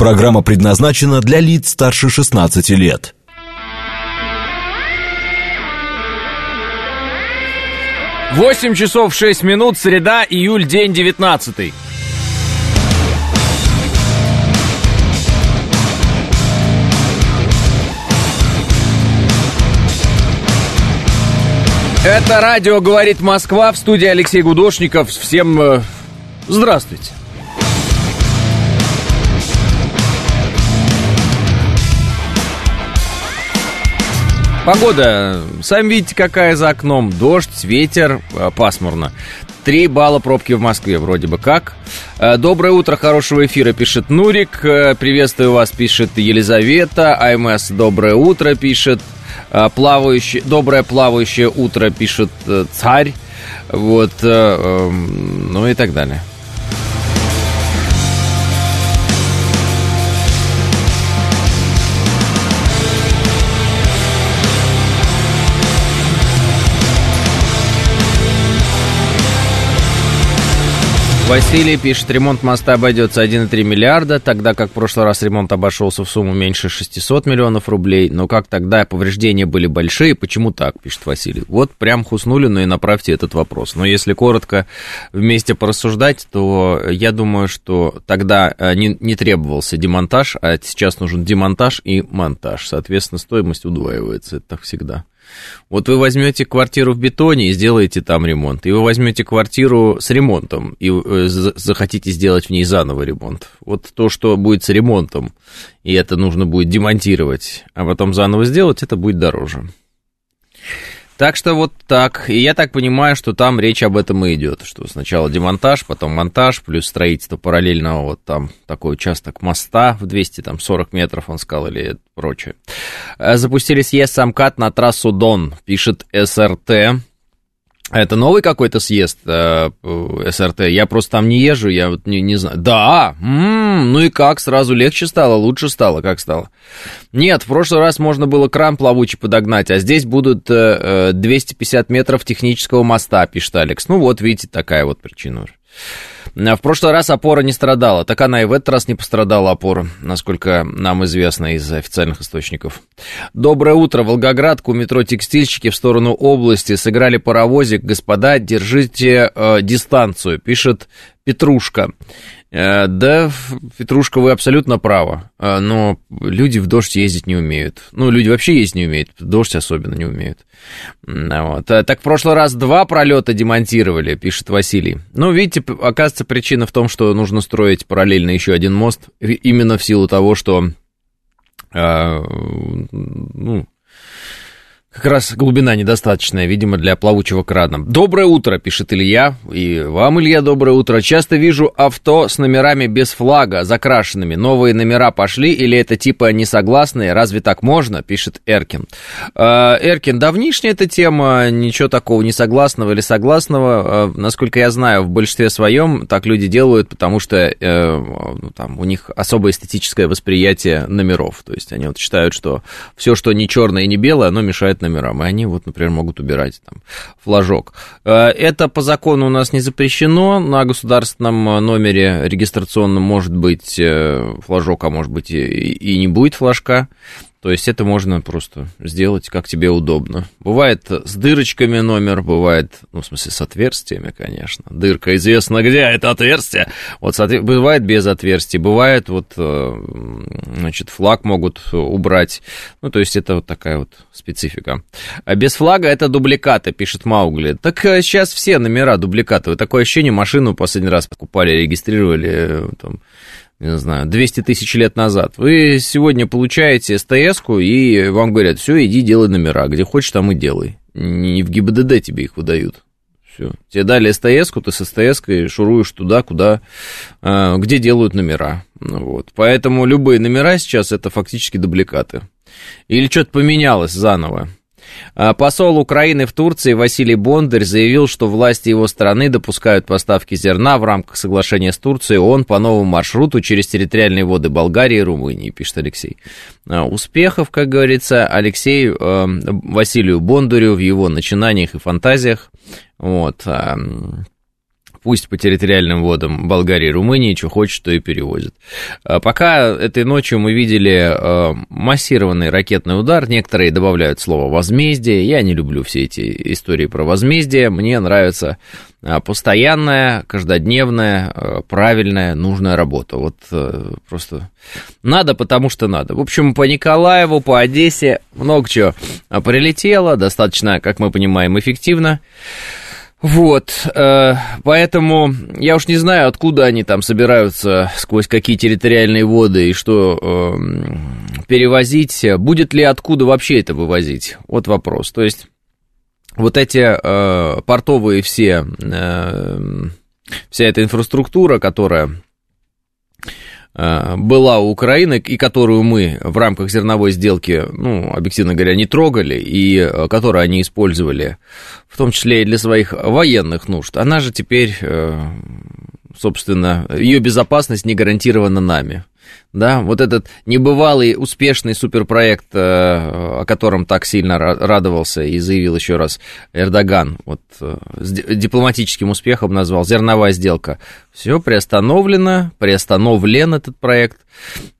Программа предназначена для лиц старше 16 лет. Восемь часов шесть минут, среда, июль, день девятнадцатый. Это радио «Говорит Москва» в студии Алексей Гудошников. Всем э, здравствуйте. Погода, сами видите, какая за окном. Дождь, ветер, э, пасмурно. Три балла пробки в Москве, вроде бы как. Э, Доброе утро, хорошего эфира, пишет Нурик. Э, Приветствую вас, пишет Елизавета. АМС, доброе утро, пишет. Плавающее, доброе плавающее утро, пишет Царь. Вот, эм, ну и так далее. Василий пишет, ремонт моста обойдется 1,3 миллиарда, тогда как в прошлый раз ремонт обошелся в сумму меньше 600 миллионов рублей. Но как тогда повреждения были большие, почему так, пишет Василий. Вот прям хуснули, но и направьте этот вопрос. Но если коротко вместе порассуждать, то я думаю, что тогда э, не, не требовался демонтаж, а сейчас нужен демонтаж и монтаж. Соответственно, стоимость удваивается, это так всегда. Вот вы возьмете квартиру в бетоне и сделаете там ремонт, и вы возьмете квартиру с ремонтом и э, захотите сделать в ней заново ремонт. Вот то, что будет с ремонтом, и это нужно будет демонтировать, а потом заново сделать, это будет дороже. Так что вот так. И я так понимаю, что там речь об этом и идет, что сначала демонтаж, потом монтаж, плюс строительство параллельного вот там такой участок моста в 240 метров, он сказал, или прочее. Э, запустили съезд самкат на трассу Дон, пишет СРТ. Это новый какой-то съезд э, СРТ? Я просто там не езжу, я вот не, не знаю. Да, м-м, ну и как, сразу легче стало, лучше стало, как стало? Нет, в прошлый раз можно было кран плавучий подогнать, а здесь будут э, 250 метров технического моста, пишет Алекс. Ну вот, видите, такая вот причина. В прошлый раз опора не страдала, так она и в этот раз не пострадала опора, насколько нам известно из официальных источников. Доброе утро, Волгоградку, метро «Текстильщики» в сторону области сыграли паровозик. Господа, держите э, дистанцию, пишет Петрушка. Э, да, Петрушка, вы абсолютно правы, э, но люди в дождь ездить не умеют. Ну, люди вообще ездить не умеют, дождь особенно не умеют. Вот. Э, так в прошлый раз два пролета демонтировали, пишет Василий. Ну, видите, оказывается, причина в том, что нужно строить параллельно еще один мост, именно в силу того, что ну, как раз глубина недостаточная, видимо, для плавучего крана. Доброе утро, пишет Илья. И вам, Илья, доброе утро. Часто вижу авто с номерами без флага, закрашенными. Новые номера пошли или это типа несогласные? Разве так можно? Пишет Эркин. Э, Эркин, давнишняя эта тема, ничего такого несогласного или согласного. Э, насколько я знаю, в большинстве своем так люди делают, потому что э, ну, там, у них особое эстетическое восприятие номеров. То есть они вот считают, что все, что не черное и не белое, оно мешает и они вот, например, могут убирать там флажок. Э, это по закону у нас не запрещено, на государственном номере регистрационном может быть э, флажок, а может быть и не будет флажка. То есть это можно просто сделать, как тебе удобно. Бывает с дырочками номер, бывает, ну, в смысле, с отверстиями, конечно. Дырка известно где, это отверстие. Вот бывает без отверстий, бывает вот, э, значит, флаг могут убрать. Ну, то есть это вот такая вот специфика. А без флага это дубликаты, пишет Маугли. Так сейчас э, все номера дубликаты. Такое ощущение, машину последний раз покупали, регистрировали, э, там, не знаю, 200 тысяч лет назад. Вы сегодня получаете стс и вам говорят, все, иди делай номера, где хочешь, там и делай. Не в ГИБДД тебе их выдают. Все. Тебе дали стс ты с стс шуруешь туда, куда, а, где делают номера. Ну вот. Поэтому любые номера сейчас это фактически дубликаты. Или что-то поменялось заново. А посол Украины в Турции Василий Бондарь заявил, что власти его страны допускают поставки зерна в рамках соглашения с Турцией ООН по новому маршруту через территориальные воды Болгарии и Румынии, пишет Алексей. А, успехов, как говорится, Алексею э, Василию Бондарю в его начинаниях и фантазиях. Вот. Пусть по территориальным водам Болгарии Румынии, что хочет, то и перевозит. А пока этой ночью мы видели э, массированный ракетный удар. Некоторые добавляют слово «возмездие». Я не люблю все эти истории про возмездие. Мне нравится э, постоянная, каждодневная, э, правильная, нужная работа. Вот просто надо, потому что надо. В общем, по Николаеву, по Одессе много чего прилетело. Достаточно, как мы понимаем, эффективно. Вот, э, поэтому я уж не знаю, откуда они там собираются, сквозь какие территориальные воды и что э, перевозить. Будет ли откуда вообще это вывозить? Вот вопрос. То есть вот эти э, портовые все, э, вся эта инфраструктура, которая была у Украины, и которую мы в рамках зерновой сделки, ну, объективно говоря, не трогали, и э, которую они использовали, в том числе и для своих военных нужд, она же теперь, э, собственно, ее безопасность не гарантирована нами да, вот этот небывалый успешный суперпроект, э, о котором так сильно радовался и заявил еще раз Эрдоган, вот э, с дипломатическим успехом назвал, зерновая сделка, все приостановлено, приостановлен этот проект.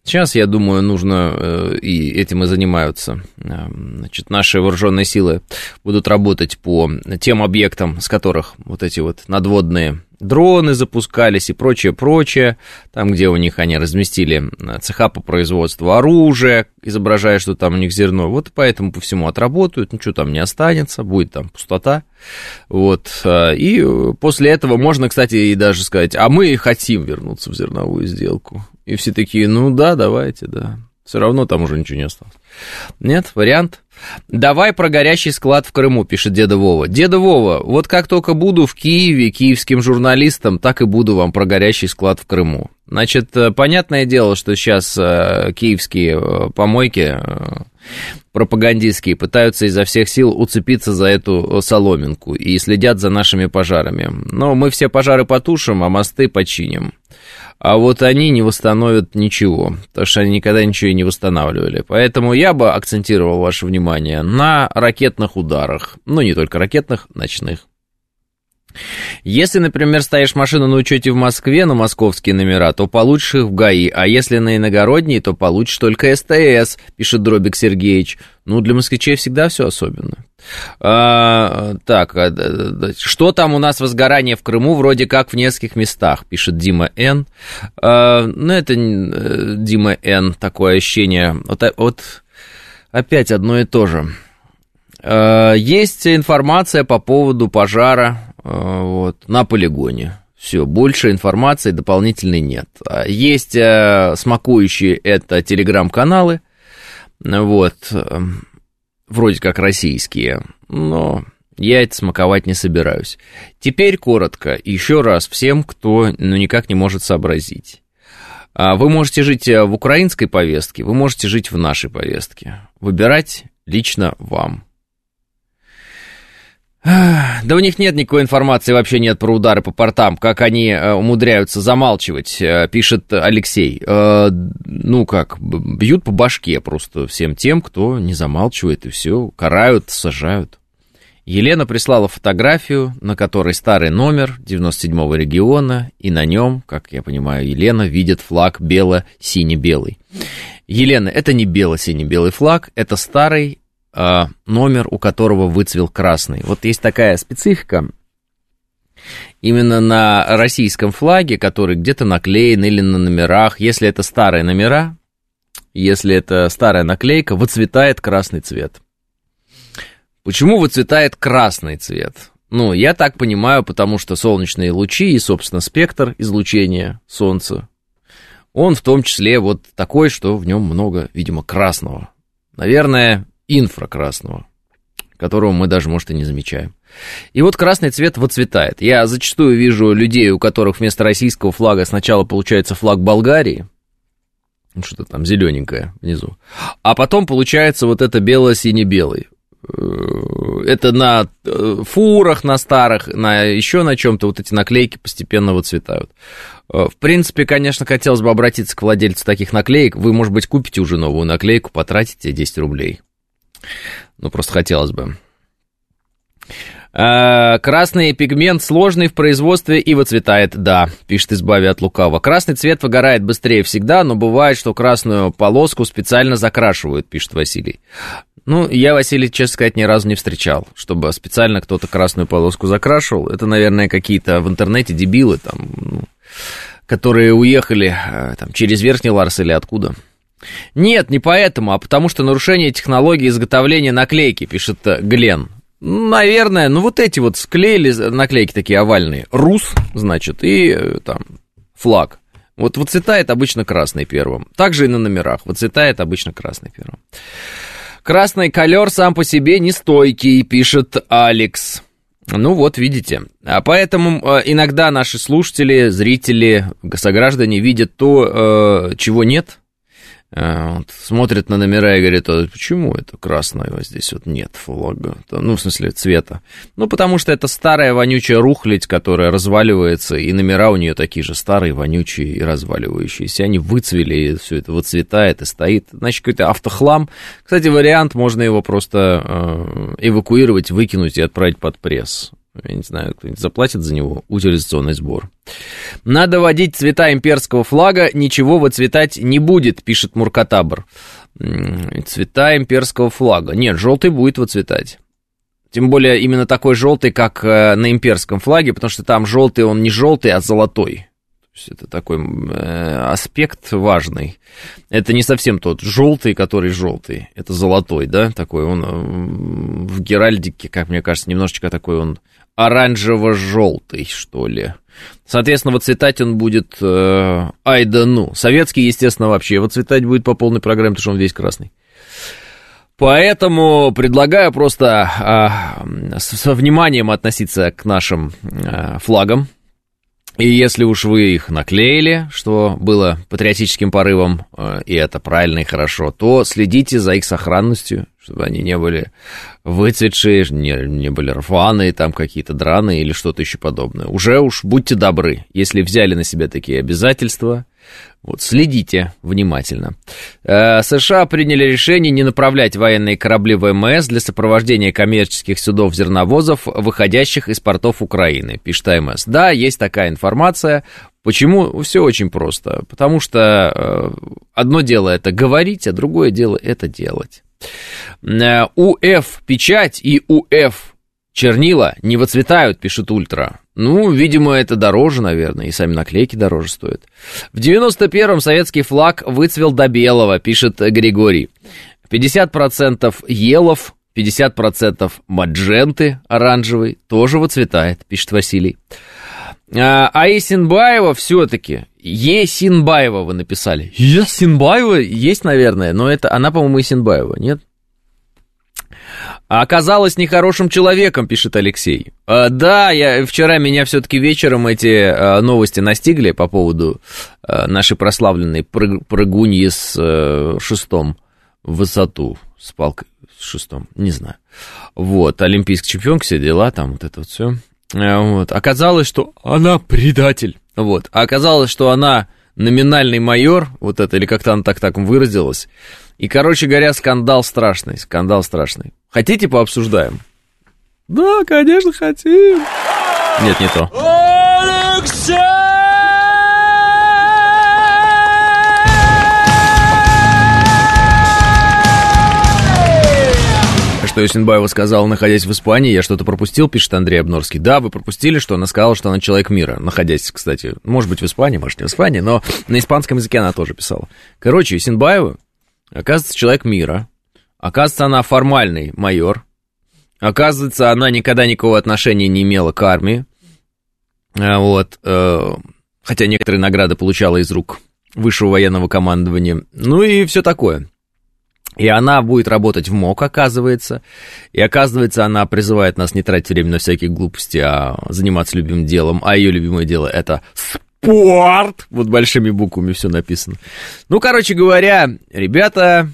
Сейчас, я думаю, нужно, э, и этим и занимаются, значит, наши вооруженные силы будут работать по тем объектам, с которых вот эти вот надводные дроны запускались и прочее, прочее, там, где у них они разместили э, цеха по производству оружия, изображая, что там у них зерно, вот поэтому по всему отработают, ничего там не останется, будет там пустота, вот, э, и после этого можно, кстати, и даже сказать, а мы хотим вернуться в зерновую сделку, и все такие, ну да, давайте, да, все равно там уже ничего не осталось. Нет, вариант. Давай про горящий склад в Крыму, пишет деда Вова. Деда Вова, вот как только буду в Киеве киевским журналистом, так и буду вам про горящий склад в Крыму. Значит, э, понятное дело, что сейчас э, киевские э, помойки пропагандистские пытаются изо всех сил уцепиться за эту соломинку и следят за нашими пожарами. Но мы все пожары потушим, а мосты починим а вот они не восстановят ничего, потому что они никогда ничего и не восстанавливали. Поэтому я бы акцентировал ваше внимание на ракетных ударах, ну не только ракетных, ночных. Если, например, ставишь машину на учете в Москве на московские номера, то получишь их в ГАИ, а если на иногородние, то получишь только СТС, пишет Дробик Сергеевич. Ну, для москвичей всегда все особенно. А, так, а, что там у нас возгорание в Крыму, вроде как в нескольких местах, пишет Дима Н. А, ну, это э, Дима Н, такое ощущение. Вот, вот опять одно и то же. А, есть информация по поводу пожара а, вот, на полигоне. Все, больше информации дополнительной нет. А, есть э, смакующие это телеграм-каналы, вот, эм, вроде как российские, но я это смаковать не собираюсь. Теперь коротко, еще раз всем, кто ну, никак не может сообразить. А, вы можете жить э, в украинской повестке, вы можете жить в нашей повестке. Выбирать лично вам. Да у них нет никакой информации, вообще нет про удары по портам, как они э, умудряются замалчивать, э, пишет Алексей. Э, ну как, бьют по башке просто всем тем, кто не замалчивает, и все, карают, сажают. Елена прислала фотографию, на которой старый номер 97-го региона, и на нем, как я понимаю, Елена видит флаг бело-сине-белый. Елена, это не бело-сине-белый флаг, это старый э, номер, у которого выцвел красный. Вот есть такая специфика именно на российском флаге, который где-то наклеен или на номерах. Если это старые номера, если это старая наклейка, выцветает красный цвет. Почему выцветает красный цвет? Ну, я так понимаю, потому что солнечные лучи и, собственно, спектр излучения Солнца, он в том числе вот такой, что в нем много, видимо, красного. Наверное, инфракрасного, которого мы даже, может, и не замечаем. И вот красный цвет выцветает. Я зачастую вижу людей, у которых вместо российского флага сначала получается флаг Болгарии, ну, что-то там зелененькое внизу, а потом получается вот это бело-сине-белый. Э, это на э, фурах, на старых, на еще на чем-то вот эти наклейки постепенно выцветают. Э, в принципе, конечно, хотелось бы обратиться к владельцу таких наклеек. Вы, может быть, купите уже новую наклейку, потратите 10 рублей. Ну, просто хотелось бы. А, красный пигмент сложный в производстве и выцветает, да, пишет Избави от лукава. Красный цвет выгорает быстрее всегда, но бывает, что красную полоску специально закрашивают, пишет Василий. Ну, я, Василий, честно сказать, ни разу не встречал, чтобы специально кто-то красную полоску закрашивал. Это, наверное, какие-то в интернете дебилы там, ну, которые уехали э, там, через Верхний Ларс или откуда. Нет, не поэтому, а потому что нарушение технологии изготовления наклейки, пишет э, Глен. Наверное, ну вот эти вот склеили наклейки такие овальные. Рус, значит, и э, там флаг. Вот выцветает обычно красный первым. Также и на номерах. Выцветает обычно красный первым. Красный колер сам по себе нестойкий, пишет Алекс. Ну вот, видите. А поэтому э, иногда наши слушатели, зрители, сограждане видят то, чего нет, вот, смотрит на номера и говорит, а почему это красного здесь вот нет флага? Ну, в смысле, цвета. Ну, потому что это старая вонючая рухлядь, которая разваливается, и номера у нее такие же старые, вонючие и разваливающиеся. Они выцвели, и все это выцветает и стоит. Значит, какой-то автохлам. Кстати, вариант, можно его просто э, эвакуировать, выкинуть и отправить под пресс я не знаю, кто-нибудь заплатит за него, утилизационный сбор. Надо водить цвета имперского флага, ничего выцветать не будет, пишет Муркатабр. Цвета имперского флага. Нет, желтый будет выцветать. Тем более именно такой желтый, как э, на имперском флаге, потому что там желтый, он не желтый, а золотой. То есть это такой э, аспект важный. Это не совсем тот желтый, который желтый. Это золотой, да, такой он в Геральдике, как мне кажется, немножечко такой он оранжево-желтый, что ли. Соответственно, выцветать он будет э, ай да ну. Советский, естественно, вообще выцветать будет по полной программе, потому что он весь красный. Поэтому предлагаю просто э, со вниманием относиться к нашим э, флагам. И если уж вы их наклеили, что было патриотическим порывом, э, и это правильно и хорошо, то следите за их сохранностью, чтобы они не были выцветшие, не, не были рваные, там какие-то драные или что-то еще подобное. Уже уж будьте добры, если взяли на себя такие обязательства, вот, следите внимательно. Э, США приняли решение не направлять военные корабли ВМС для сопровождения коммерческих судов зерновозов, выходящих из портов Украины, пишет АМС. Да, есть такая информация. Почему? Все очень просто. Потому что э, одно дело это говорить, а другое дело это делать. Э, УФ печать и УФ чернила не выцветают, пишет Ультра. Ну, видимо, это дороже, наверное, и сами наклейки дороже стоят. В 91-м советский флаг выцвел до белого, пишет Григорий. 50% елов, 50% мадженты оранжевый тоже выцветает, пишет Василий. А, а Есинбаева все-таки, Есинбаева вы написали. Есинбаева есть, наверное, но это она, по-моему, Есинбаева, нет? Оказалась нехорошим человеком, пишет Алексей. А, да, я, вчера меня все-таки вечером эти а, новости настигли по поводу а, нашей прославленной прыг, прыгуньи с шестом в высоту, с палкой с шестом, не знаю. Вот, олимпийский чемпион, все дела, там вот это вот все. Вот. Оказалось, что она предатель. Вот. А оказалось, что она номинальный майор, вот это, или как-то она так так выразилась. И, короче говоря, скандал страшный, скандал страшный. Хотите, пообсуждаем? Да, конечно, хотим. Нет, не то. Алексей! Что Юсинбаева сказала, находясь в Испании, я что-то пропустил, пишет Андрей Обнорский. Да, вы пропустили, что она сказала, что она человек мира, находясь, кстати, может быть, в Испании, может, не в Испании, но на испанском языке она тоже писала. Короче, Юсинбаева, оказывается, человек мира, Оказывается, она формальный майор. Оказывается, она никогда никакого отношения не имела к армии. А, вот. Э, хотя некоторые награды получала из рук высшего военного командования. Ну и все такое. И она будет работать в МОК, оказывается. И оказывается, она призывает нас не тратить время на всякие глупости, а заниматься любимым делом. А ее любимое дело это спорт. Вот большими буквами все написано. Ну, короче говоря, ребята,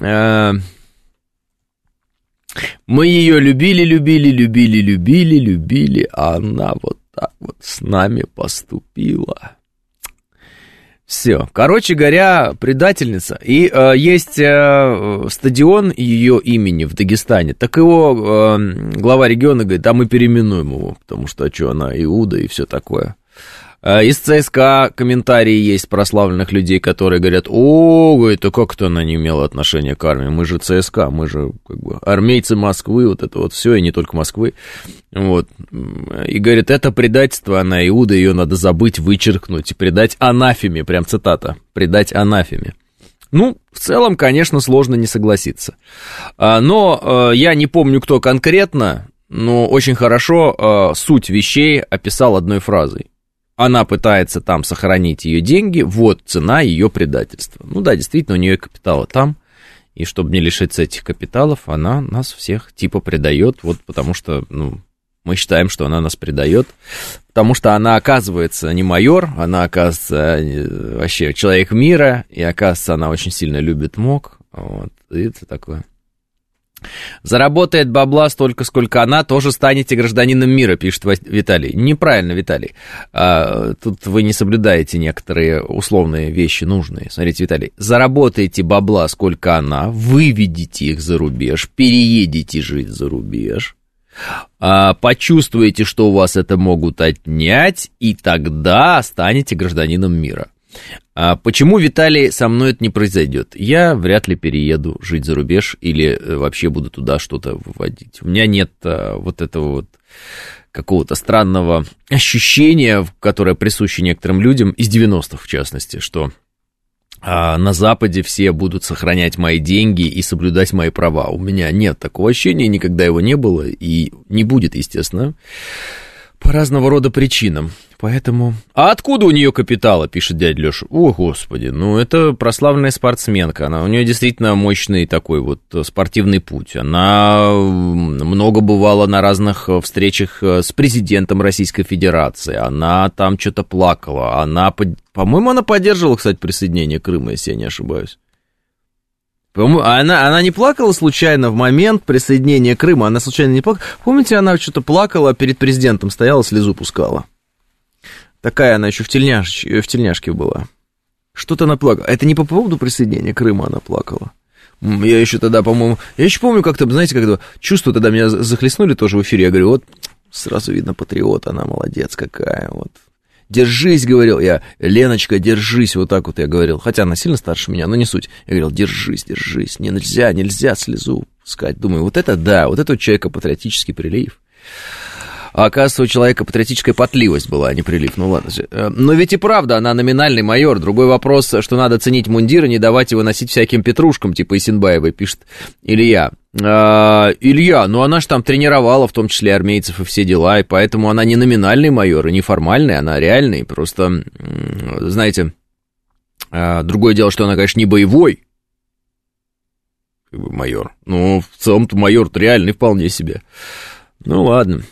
э, мы ее любили, любили, любили, любили, любили, а она вот так вот с нами поступила. Все. Короче говоря, предательница. И э, есть э, стадион ее имени в Дагестане. Так его э, глава региона говорит, да мы переименуем его, потому что а что она Иуда и все такое. Э, из ЦСКА комментарии есть прославленных людей, которые говорят, о, это как-то она не имела отношения к армии, мы же ЦСКА, мы же как бы армейцы Москвы, вот это вот все, и не только Москвы, вот, и говорит, это предательство, она Иуда, ее надо забыть, вычеркнуть предать анафеме, прям цитата, предать анафеме. Ну, в целом, конечно, сложно не согласиться. А, но э, я не помню, кто конкретно, но очень хорошо э, суть вещей описал одной фразой она пытается там сохранить ее деньги, вот цена ее предательства. Ну да, действительно, у нее капитала там, и чтобы не лишиться этих капиталов, она нас всех типа предает, вот потому что, ну, мы считаем, что она нас предает, потому что она оказывается не майор, она оказывается вообще человек мира, и оказывается, она очень сильно любит МОК, вот, и это такое. Заработает бабла столько, сколько она, тоже станете гражданином мира, пишет Виталий. Неправильно, Виталий. А, тут вы не соблюдаете некоторые условные вещи нужные. Смотрите, Виталий, заработаете бабла, сколько она, выведите их за рубеж, переедете жить за рубеж, а, почувствуете, что у вас это могут отнять, и тогда станете гражданином мира. А почему, Виталий, со мной это не произойдет? Я вряд ли перееду жить за рубеж или э, вообще буду туда что-то выводить. У меня нет а, вот этого вот какого-то странного ощущения, которое присуще некоторым людям, из 90-х в частности, что а, на Западе все будут сохранять мои деньги и соблюдать мои права. У меня нет такого ощущения, никогда его не было и не будет, естественно, по разного рода причинам. Поэтому... А откуда у нее капитала, пишет дядя Леша? О, господи, ну это прославленная спортсменка. Она, у нее действительно мощный такой вот спортивный путь. Она много бывала на разных встречах э, с президентом Российской Федерации. Она там что-то плакала. Она, по-моему, она поддерживала, кстати, присоединение Крыма, если я не ошибаюсь. Она, она не плакала случайно в момент присоединения Крыма, она случайно не плакала. Помните, она что-то плакала перед президентом, стояла, слезу пускала. Такая она еще в, тельняш... в тельняшке была. Что-то она плакала. Это не по поводу присоединения Крыма она плакала. Я еще тогда, по-моему... Я еще помню, как-то, знаете, когда чувства тогда меня захлестнули тоже в эфире. Я говорю, вот сразу видно патриот, она молодец какая. Вот. Держись, говорил я. Леночка, держись, вот так вот я говорил. Хотя она сильно старше меня, но не суть. Я говорил, держись, держись. Не, нельзя, нельзя слезу пускать. Думаю, вот это да, вот это у человека патриотический прилив. А оказывается, у человека патриотическая потливость была, а не прилив. Ну ладно. Э, но ведь и правда, она номинальный майор. Другой вопрос, что надо ценить мундир и не давать его носить всяким петрушкам, типа Исенбаевой, пишет Илья. А, Илья, ну она же там тренировала, в том числе армейцев и все дела, и поэтому она не номинальный майор, и не формальный, она реальный. Просто, знаете, а, другое дело, что она, конечно, не боевой, майор. Ну, в целом-то майор реальный вполне себе. Ну, ладно.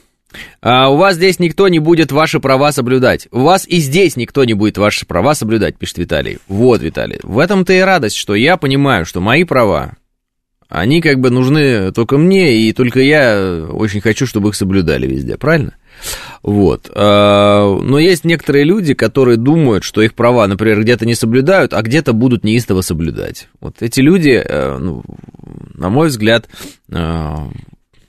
А у вас здесь никто не будет ваши права соблюдать. У вас и здесь никто не будет ваши права соблюдать, пишет Виталий. Вот, Виталий, в этом-то и радость, что я понимаю, что мои права, они как бы нужны только мне, и только я очень хочу, чтобы их соблюдали везде, правильно? Вот. А, но есть некоторые люди, которые думают, что их права, например, где-то не соблюдают, а где-то будут неистово соблюдать. Вот эти люди, э, ну, на мой взгляд, э,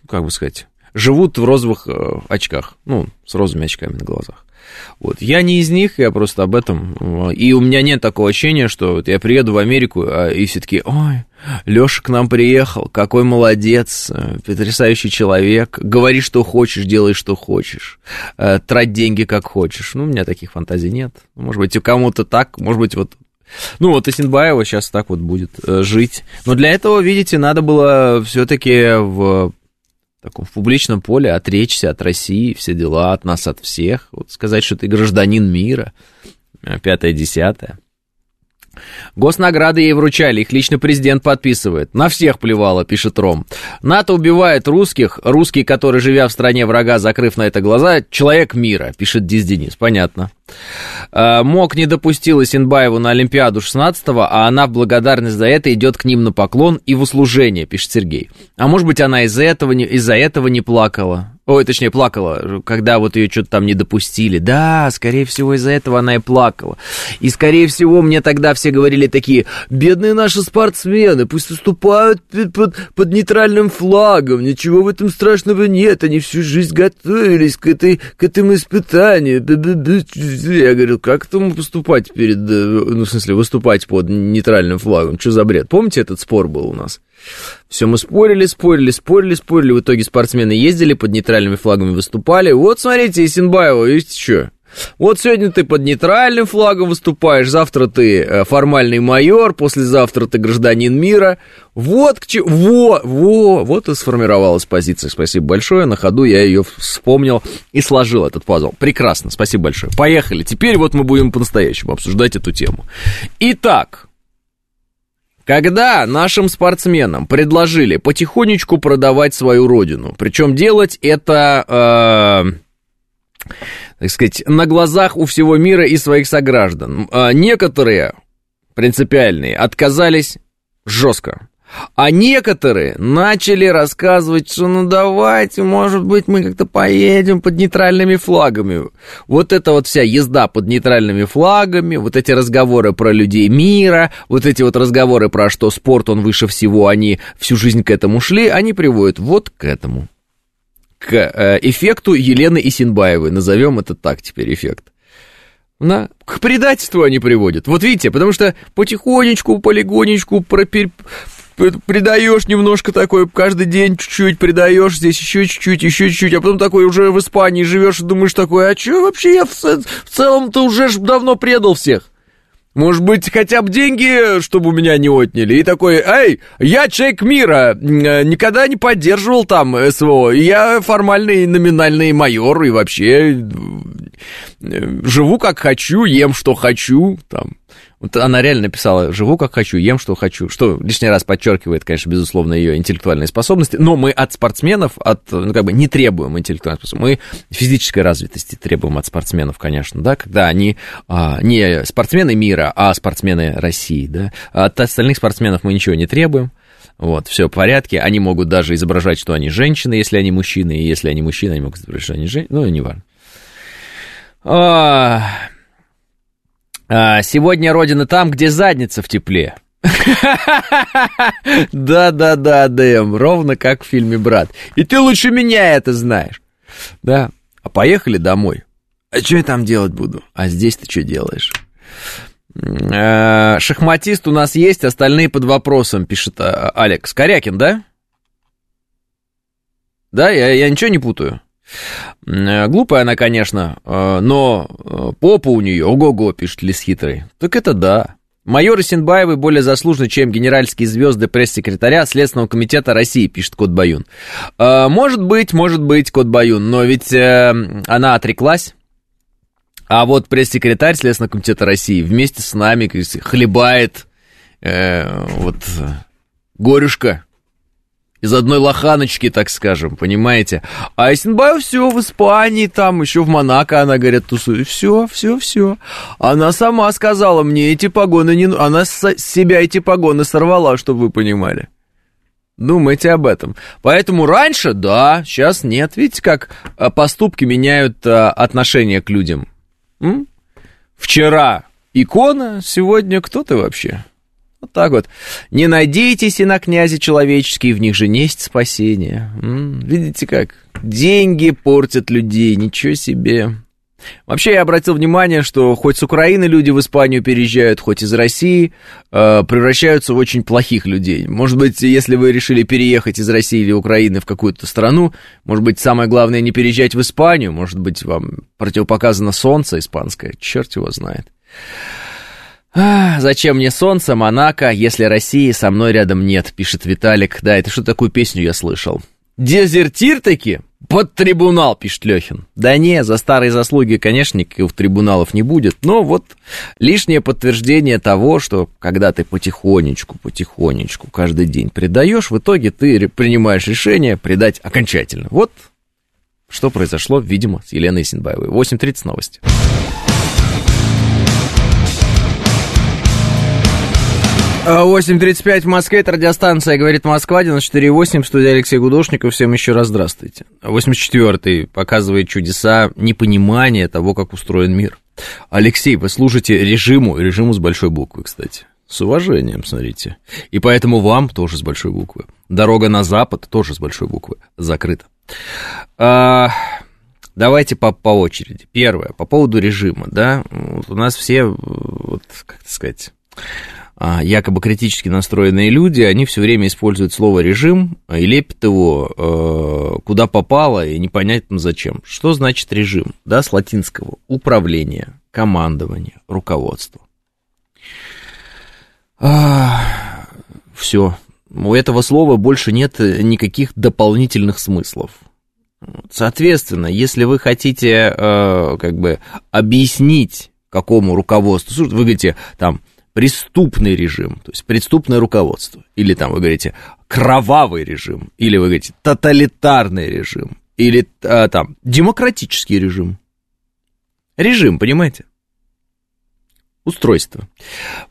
как бы сказать, живут в розовых э, очках, ну, с розовыми очками на глазах. Вот. Я не из них, я просто об этом. И у меня нет такого ощущения, что вот я приеду в Америку, а, и все таки ой, Леша к нам приехал, какой молодец, э, потрясающий человек, говори, что хочешь, делай, что хочешь, э, трать деньги, как хочешь. Ну, у меня таких фантазий нет. Может быть, у кому-то так, может быть, вот ну, вот Исенбаева сейчас так вот будет жить. Но для этого, видите, надо было все-таки в таком в публичном поле отречься от России, все дела, от нас, от всех, вот сказать, что ты гражданин мира, пятое-десятое. Госнаграды ей вручали, их лично президент подписывает. На всех плевало, пишет Ром. НАТО убивает русских, русский, который, живя в стране врага, закрыв на это глаза, человек мира, пишет Диз Денис. Понятно. А, МОК не допустил Исенбаеву на Олимпиаду 16-го, а она в благодарность за это идет к ним на поклон и в услужение, пишет Сергей. А может быть, она из-за этого не, из-за этого не плакала? Ой, точнее, плакала, когда вот ее что-то там не допустили. Да, скорее всего, из-за этого она и плакала. И, скорее всего, мне тогда все говорили такие, бедные наши спортсмены, пусть выступают под, под нейтральным флагом, ничего в этом страшного нет, они всю жизнь готовились к, этой, к этому испытанию. Я говорил, как этому поступать перед, э, ну, в смысле, выступать под нейтральным флагом? Что за бред? Помните, этот спор был у нас? Все, мы спорили, спорили, спорили, спорили. В итоге спортсмены ездили, под нейтральными флагами выступали. Вот, смотрите, Исенбаева, видите, что? Вот сегодня ты под нейтральным флагом выступаешь, завтра ты э, формальный майор, послезавтра ты гражданин мира. Вот к чему... Во, во, вот и сформировалась позиция. Спасибо большое. На ходу я ее вспомнил и сложил этот пазл. Прекрасно, спасибо большое. Поехали. Теперь вот мы будем по-настоящему обсуждать эту тему. Итак, когда нашим спортсменам предложили потихонечку продавать свою родину, причем делать это, э, так сказать, на глазах у всего мира и своих сограждан, э, некоторые принципиальные отказались жестко. А некоторые начали рассказывать, что ну давайте, может быть, мы как-то поедем под нейтральными флагами. Вот эта вот вся езда под нейтральными флагами, вот эти разговоры про людей мира, вот эти вот разговоры про что спорт, он выше всего, они всю жизнь к этому шли, они приводят вот к этому. К э, эффекту Елены Исинбаевой, назовем это так теперь эффект. На, к предательству они приводят. Вот видите, потому что потихонечку, полигонечку пропер придаешь немножко такой, каждый день чуть-чуть придаешь, здесь еще чуть-чуть, еще чуть-чуть, а потом такой уже в Испании живешь и думаешь такой, а что вообще я в, в целом-то уже just предал всех? Может быть, хотя бы деньги, чтобы у меня не отняли. И такой, эй, я человек мира, э, никогда не поддерживал там СВО. Я формальный номинальный майор и вообще э, живу как хочу, ем что хочу, там. Вот она реально написала, живу как хочу, ем что хочу, что лишний раз подчеркивает, конечно, безусловно, ее интеллектуальные способности, но мы от спортсменов, от, ну, как бы не требуем интеллектуальной способности, мы физической развитости требуем от спортсменов, конечно, да, когда они а, не спортсмены мира, а спортсмены России, да, от остальных спортсменов мы ничего не требуем, вот, все в порядке. Они могут даже изображать, что они женщины, если они мужчины, и если они мужчины, они могут изображать, что они женщины. Ну, не важно. А, а, сегодня Родина там, где задница в тепле. Да-да-да, Дэм, ровно как в фильме «Брат». И ты лучше меня это знаешь. Да, а поехали домой. А что я там делать буду? А здесь ты что делаешь? А, шахматист у нас есть, остальные под вопросом, пишет а, Алекс. Корякин, да? Да, я, я ничего не путаю. Э, глупая она, конечно, э, но э, попа у нее, ого-го, пишет Лис Хитрый. Так это да. Майор Синбаевы более заслужены, чем генеральские звезды пресс-секретаря Следственного комитета России, пишет Кот Баюн. Может быть, может быть, Кот Баюн, но ведь она отреклась. А вот пресс-секретарь Следственного комитета России вместе с нами хлебает э, вот горюшка из одной лоханочки, так скажем, понимаете? А Айсенбаев все в Испании, там еще в Монако, она, говорит, тусует. Все, все, все. Она сама сказала мне, эти погоны не... Она с себя эти погоны сорвала, чтобы вы понимали. Думайте об этом. Поэтому раньше, да, сейчас нет. Видите, как а, поступки меняют а, отношение к людям. М? Вчера икона, сегодня кто ты вообще? Вот так вот. Не надейтесь и на князи человеческие, в них же несть спасение. М-м, видите как? Деньги портят людей, ничего себе. Вообще я обратил внимание, что хоть с Украины люди в Испанию переезжают, хоть из России, э, превращаются в очень плохих людей. Может быть, если вы решили переехать из России или Украины в какую-то страну, может быть, самое главное не переезжать в Испанию, может быть, вам противопоказано солнце испанское, черт его знает. «Зачем мне солнце, Монако, если России со мной рядом нет?» — пишет Виталик. Да, это что такую песню я слышал? «Дезертир таки?» «Под трибунал», — пишет Лехин. Да не, за старые заслуги, конечно, никаких трибуналов не будет, но вот лишнее подтверждение того, что когда ты потихонечку, потихонечку каждый день предаешь, в итоге ты принимаешь решение предать окончательно. Вот что произошло, видимо, с Еленой Синбаевой. 8.30 новости. 8.35 в Москве, это радиостанция «Говорит Москва», 94.8, в студии Алексей Гудошников, всем еще раз здравствуйте. 84-й показывает чудеса непонимания того, как устроен мир. Алексей, вы служите режиму, режиму с большой буквы, кстати. С уважением, смотрите. И поэтому вам тоже с большой буквы. Дорога на запад тоже с большой буквы закрыта. А, давайте по, по очереди. Первое, по поводу режима, да. Вот у нас все, вот, как сказать якобы критически настроенные люди, они все время используют слово режим и лепят его э, куда попало и непонятно зачем. Что значит режим? Да, с латинского. Управление, командование, руководство. А, все. У этого слова больше нет никаких дополнительных смыслов. Соответственно, если вы хотите э, как бы объяснить какому руководству, вы говорите там преступный режим, то есть преступное руководство, или там вы говорите кровавый режим, или вы говорите тоталитарный режим, или а, там демократический режим. Режим, понимаете? Устройство.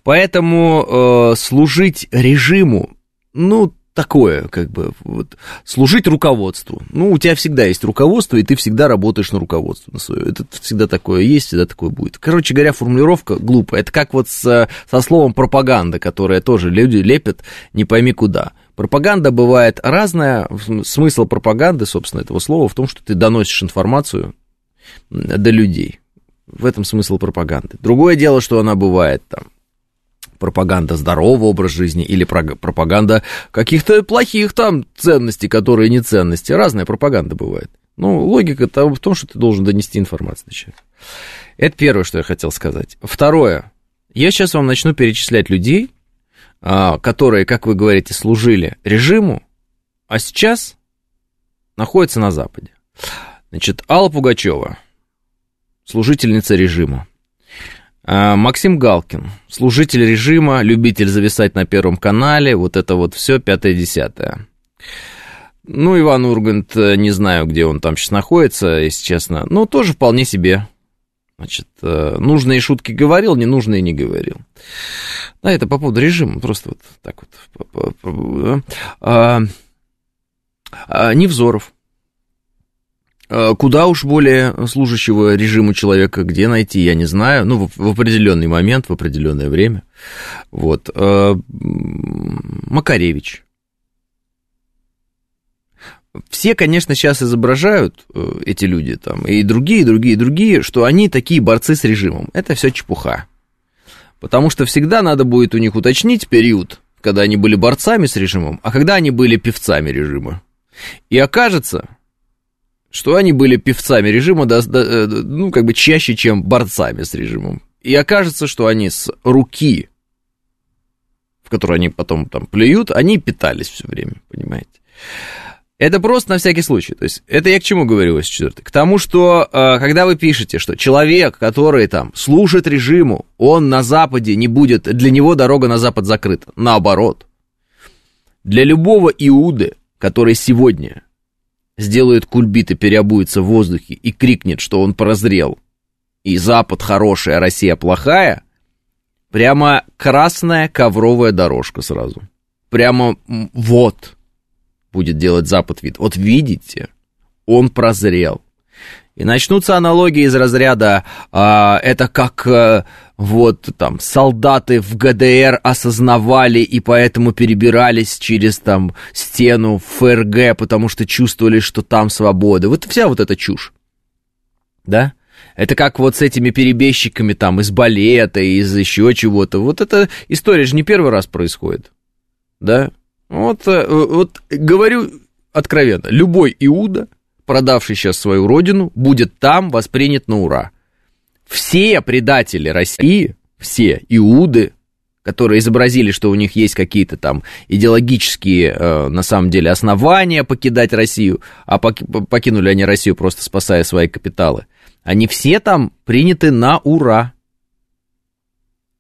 Поэтому э, служить режиму, ну, такое, как бы, вот, служить руководству. Ну, у тебя всегда есть руководство, и ты всегда работаешь на руководство на свое. Это всегда такое есть, всегда такое будет. Короче говоря, формулировка глупая. Это как вот с, со словом пропаганда, которое тоже люди лепят не пойми куда. Пропаганда бывает разная. Смысл пропаганды, собственно, этого слова в том, что ты доносишь информацию до людей. В этом смысл пропаганды. Другое дело, что она бывает там пропаганда здорового образа жизни или пропаганда каких-то плохих там ценностей, которые не ценности. Разная пропаганда бывает. Ну, логика -то в том, что ты должен донести информацию до. Это первое, что я хотел сказать. Второе. Я сейчас вам начну перечислять людей, а, которые, как вы говорите, служили режиму, а сейчас находятся на Западе. Значит, Алла Пугачева, служительница режима. А, Максим Галкин, служитель режима, любитель зависать на Первом канале, вот это вот все пятое-десятое. Ну, Иван Ургант, э, не знаю, где он там сейчас находится, если честно, но тоже вполне себе. Значит, э, нужные шутки говорил, ненужные не говорил. Да, это по поводу режима, просто вот так вот. А, а, Невзоров, куда уж более служащего режиму человека, где найти, я не знаю, ну, в, в определенный момент, в определенное время. Вот. Э, Макаревич. Все, конечно, сейчас изображают, э, эти люди там, и другие, и другие, и другие, что они такие борцы с режимом. Это все чепуха. Потому что всегда надо будет у них уточнить период, когда они были борцами с режимом, а когда они были певцами режима. И окажется, что они были певцами режима, да, да, э, ну, как бы чаще, чем борцами с режимом. И окажется, что они с руки, в которую они потом там плюют, они питались все время, понимаете. Это просто на всякий случай. То есть, это я к чему говорю, четвертый? К тому, что э, когда вы пишете, что человек, который там служит режиму, он на Западе не будет, для него дорога на Запад закрыта. Наоборот. Для любого Иуды, который сегодня сделает кульбит и переобуется в воздухе и крикнет, что он прозрел, и Запад хороший, а Россия плохая, прямо красная ковровая дорожка сразу. Прямо вот будет делать Запад вид. Вот видите, он прозрел. И начнутся аналогии из разряда а, это как а, вот там солдаты в ГДР осознавали и поэтому перебирались через там стену в ФРГ, потому что чувствовали, что там свобода. Вот вся вот эта чушь. Да? Это как вот с этими перебежчиками там из балета, из еще чего-то. Вот эта история же не первый раз происходит. Да? Вот, э, вот говорю откровенно, любой Иуда, продавший сейчас свою родину, будет там воспринят на ура все предатели России, все иуды, которые изобразили, что у них есть какие-то там идеологические, э, на самом деле, основания покидать Россию, а покинули они Россию просто спасая свои капиталы, они все там приняты на ура.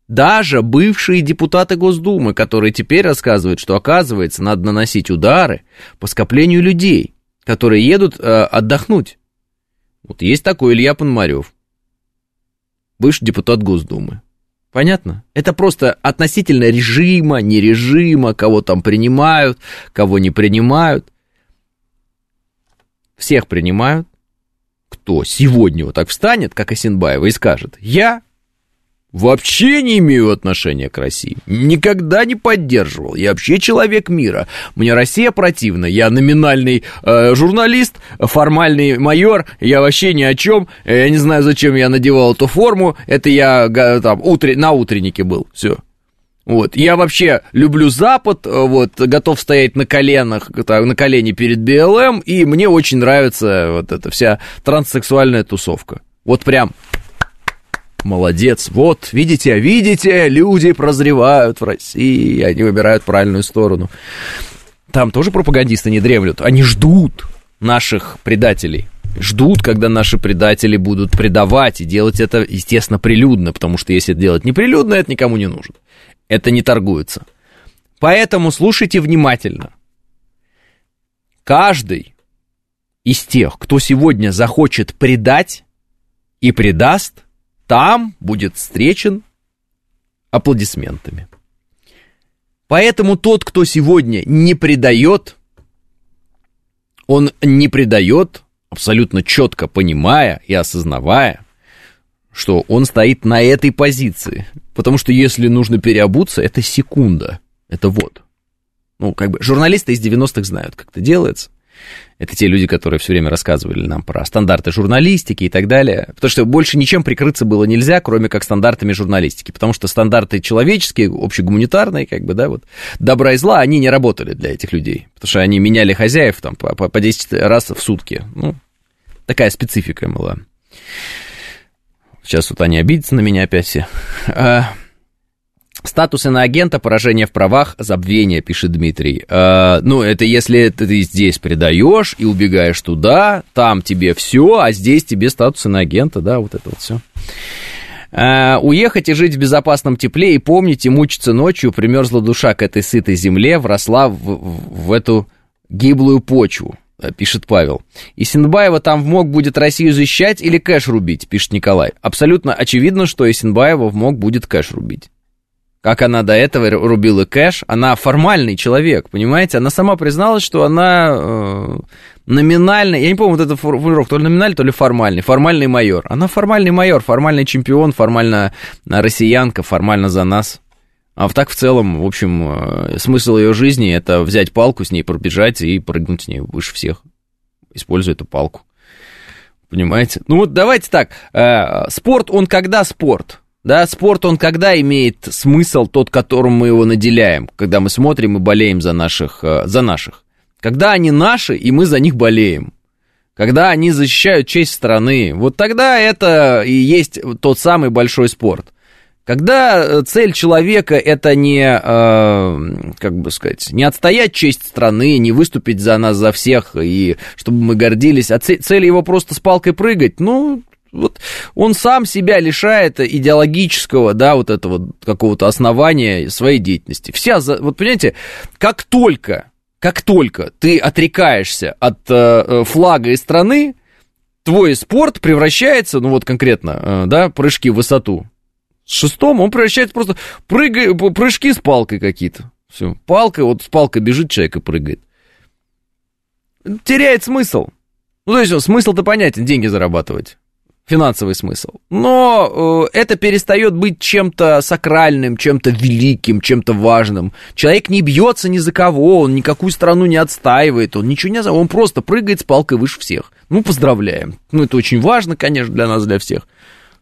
Даже бывшие депутаты Госдумы, которые теперь рассказывают, что, оказывается, надо наносить удары по скоплению людей, которые едут э, отдохнуть. Вот есть такой Илья Пономарев, бывший депутат Госдумы. Понятно? Это просто относительно режима, не режима, кого там принимают, кого не принимают. Всех принимают. Кто сегодня вот так встанет, как Осенбаева, и скажет, я Вообще не имею отношения к России. Никогда не поддерживал. Я вообще человек мира. Мне Россия противна. Я номинальный э, журналист, формальный майор. Я вообще ни о чем. Я не знаю, зачем я надевал эту форму. Это я там утре, на утреннике был. Все. Вот. Я вообще люблю Запад, вот, готов стоять на коленах, так, на колени перед БЛМ, и мне очень нравится вот эта вся транссексуальная тусовка. Вот прям Молодец. Вот, видите, видите, люди прозревают в России, они выбирают правильную сторону. Там тоже пропагандисты не дремлют, они ждут наших предателей. Ждут, когда наши предатели будут предавать и делать это, естественно, прилюдно, потому что если это делать неприлюдно, это никому не нужно. Это не торгуется. Поэтому слушайте внимательно. Каждый из тех, кто сегодня захочет предать и предаст – там будет встречен аплодисментами. Поэтому тот, кто сегодня не предает, он не предает, абсолютно четко понимая и осознавая, что он стоит на этой позиции. Потому что если нужно переобуться, это секунда. Это вот. Ну, как бы журналисты из 90-х знают, как это делается. Это те люди, которые все время рассказывали нам про стандарты журналистики и так далее. Потому что больше ничем прикрыться было нельзя, кроме как стандартами журналистики. Потому что стандарты человеческие, общегуманитарные, как бы, да, вот, добра и зла, они не работали для этих людей. Потому что они меняли хозяев там по, по 10 раз в сутки. Ну, такая специфика была. Сейчас вот они обидятся на меня опять все. Статус иноагента, поражение в правах, забвение, пишет Дмитрий. Э, ну, это если ты здесь предаешь и убегаешь туда, там тебе все, а здесь тебе статус иноагента, да, вот это вот все. Э, уехать и жить в безопасном тепле и помнить и мучиться ночью, примерзла душа к этой сытой земле, вросла в, в, в эту гиблую почву, э, пишет Павел. И Исенбаева там в МОК будет Россию защищать или кэш рубить, пишет Николай. Абсолютно очевидно, что Исенбаева в МОК будет кэш рубить как она до этого рубила кэш, она формальный человек, понимаете? Она сама призналась, что она э, номинальный, я не помню, вот это формулировка, то ли номинальный, то ли формальный, формальный майор. Она формальный майор, формальный чемпион, формально россиянка, формально за нас. А так в целом, в общем, э, смысл ее жизни это взять палку с ней, пробежать и прыгнуть с ней выше всех, используя эту палку. Понимаете? Ну вот давайте так, э, спорт, он когда спорт? Да, спорт, он когда имеет смысл тот, которым мы его наделяем, когда мы смотрим и болеем за наших, э, за наших. Когда они наши, и мы за них болеем. Когда они защищают честь страны, вот тогда это и есть тот самый большой спорт. Когда э, цель человека это не, э, как бы сказать, не отстоять честь страны, не выступить за нас, за всех, и чтобы мы гордились, а цель его просто с палкой прыгать, ну, вот он сам себя лишает идеологического, да, вот этого какого-то основания своей деятельности. Вся, вот понимаете, как только, как только ты отрекаешься от э, э, флага и страны, твой спорт превращается, ну вот конкретно, э, да, прыжки в высоту. С шестом он превращается просто прыгай, прыжки с палкой какие-то. Все, палка, вот с палкой бежит человек и прыгает. Теряет смысл. Ну, то есть, смысл-то понятен, деньги зарабатывать финансовый смысл. Но э, это перестает быть чем-то сакральным, чем-то великим, чем-то важным. Человек не бьется ни за кого, он никакую страну не отстаивает, он ничего не... Он просто прыгает с палкой выше всех. Ну, поздравляем. Ну, это очень важно, конечно, для нас, для всех.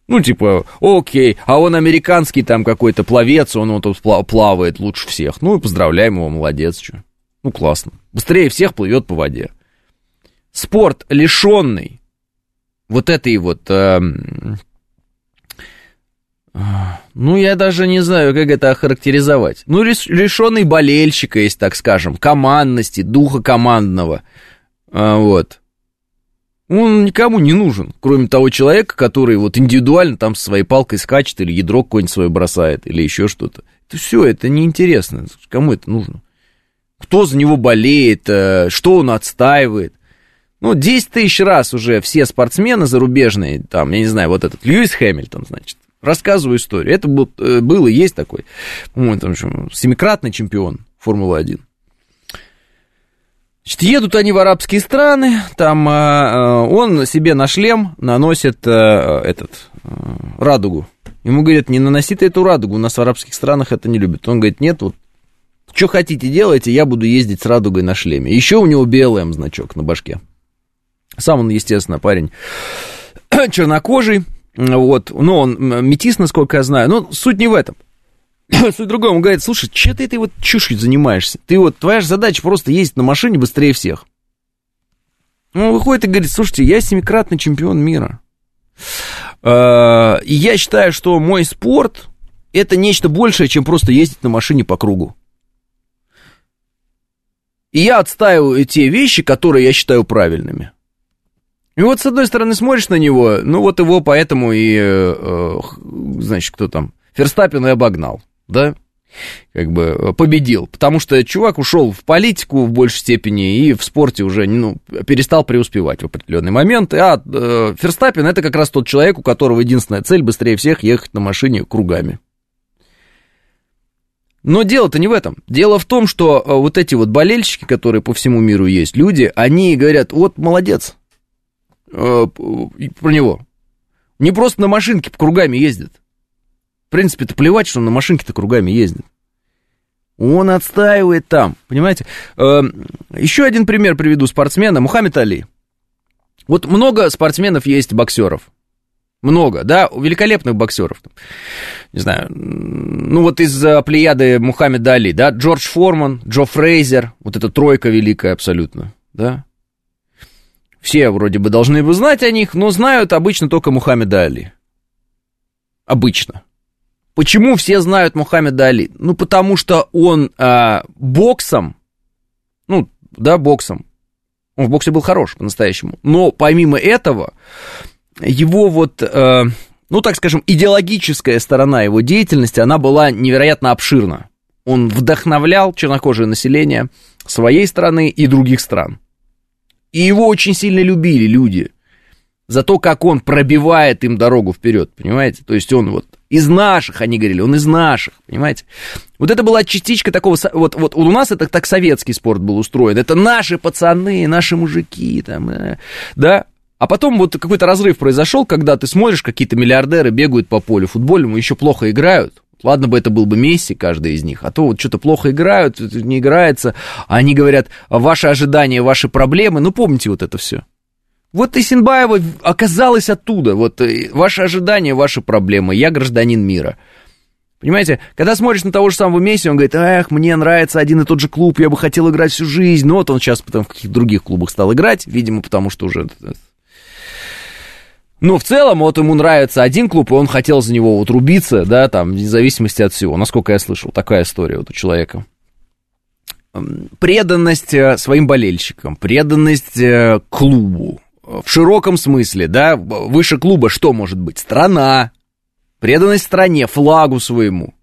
Ну, типа, окей, а он американский там какой-то пловец, он вот тут плавает лучше всех. Ну, и поздравляем его, молодец, что. Ну, классно. Быстрее всех плывет по воде. Спорт, лишенный вот этой вот... Э, ну, я даже не знаю, как это охарактеризовать. Ну, лишенный болельщика есть, так скажем, командности, духа командного. А, вот. Он никому не нужен, кроме того человека, который вот индивидуально там со своей палкой скачет или ядро какое-нибудь свое бросает или еще что-то. Это все, это неинтересно. Кому это нужно? Кто за него болеет, э, что он отстаивает. Ну, 10 тысяч раз уже все спортсмены зарубежные, там, я не знаю, вот этот Льюис Хэмилтон, значит, Рассказываю историю. Это э, был и есть такой, по-моему, там, семикратный чемпион Формулы-1. Значит, едут они в арабские страны, там э, он себе на шлем наносит э, этот, э, радугу. Ему говорят, не наноси ты эту радугу, у нас в арабских странах это не любят. Он говорит, нет, вот что хотите делайте, я буду ездить с радугой на шлеме. Еще у него BLM значок на башке. Сам он, естественно, парень чернокожий, вот, но он метис, насколько я знаю, но суть не в этом. Суть в другом, он говорит, слушай, что ты этой вот чушью занимаешься? Ты вот, твоя же задача просто ездить на машине быстрее всех. Он выходит и говорит, слушайте, я семикратный чемпион мира. А, и я считаю, что мой спорт это нечто большее, чем просто ездить на машине по кругу. И я отстаиваю те вещи, которые я считаю правильными. И вот с одной стороны смотришь на него, ну вот его поэтому и, э, значит, кто там, Ферстаппин и обогнал да, как бы э, победил, потому что чувак ушел в политику в большей степени и в спорте уже ну, перестал преуспевать в определенный момент. А э, Ферстаппин это как раз тот человек, у которого единственная цель быстрее всех ехать на машине кругами. Но дело-то не в этом. Дело в том, что э, вот эти вот болельщики, которые по всему миру есть, люди, они говорят, вот молодец, э, про него. Не просто на машинке по кругами ездит. В принципе-то плевать, что он на машинке-то кругами ездит. Он отстаивает там, понимаете? Эм, еще один пример приведу спортсмена. Мухаммед Али. Вот много спортсменов есть боксеров. Много, да, великолепных боксеров. Не знаю, ну вот из плеяды Мухаммеда Али, да, Джордж Форман, Джо Фрейзер, вот эта тройка великая абсолютно, да. Все вроде бы должны бы знать о них, но знают обычно только Мухаммеда Али. Обычно. Почему все знают Мухаммеда Али? Ну, потому что он э, боксом, ну, да, боксом, он в боксе был хорош по-настоящему, но помимо этого, его вот, э, ну, так скажем, идеологическая сторона его деятельности, она была невероятно обширна. Он вдохновлял чернокожее население своей страны и других стран. И его очень сильно любили люди за то, как он пробивает им дорогу вперед, понимаете? То есть он вот из наших, они говорили, он из наших, понимаете? Вот это была частичка такого, вот, вот у нас это так советский спорт был устроен, это наши пацаны, наши мужики, там, э, да? А потом вот какой-то разрыв произошел, когда ты смотришь, какие-то миллиардеры бегают по полю футбольному, еще плохо играют, Ладно бы это был бы Месси, каждый из них, а то вот что-то плохо играют, не играется, а они говорят, ваши ожидания, ваши проблемы, ну помните вот это все. Вот Исенбаева оказалась оттуда. Вот э, ваши ожидания, ваши проблемы. Я гражданин мира. Понимаете, когда смотришь на того же самого Месси, он говорит, эх, мне нравится один и тот же клуб, я бы хотел играть всю жизнь. Но вот он сейчас потом в каких-то других клубах стал играть, видимо, потому что уже... Но в целом, вот ему нравится один клуб, и он хотел за него вот рубиться, да, там, вне зависимости от всего. Насколько я слышал, такая история вот у человека. Преданность э, своим болельщикам, преданность э, клубу, в широком смысле, да, выше клуба что может быть? Страна, преданность стране, флагу своему.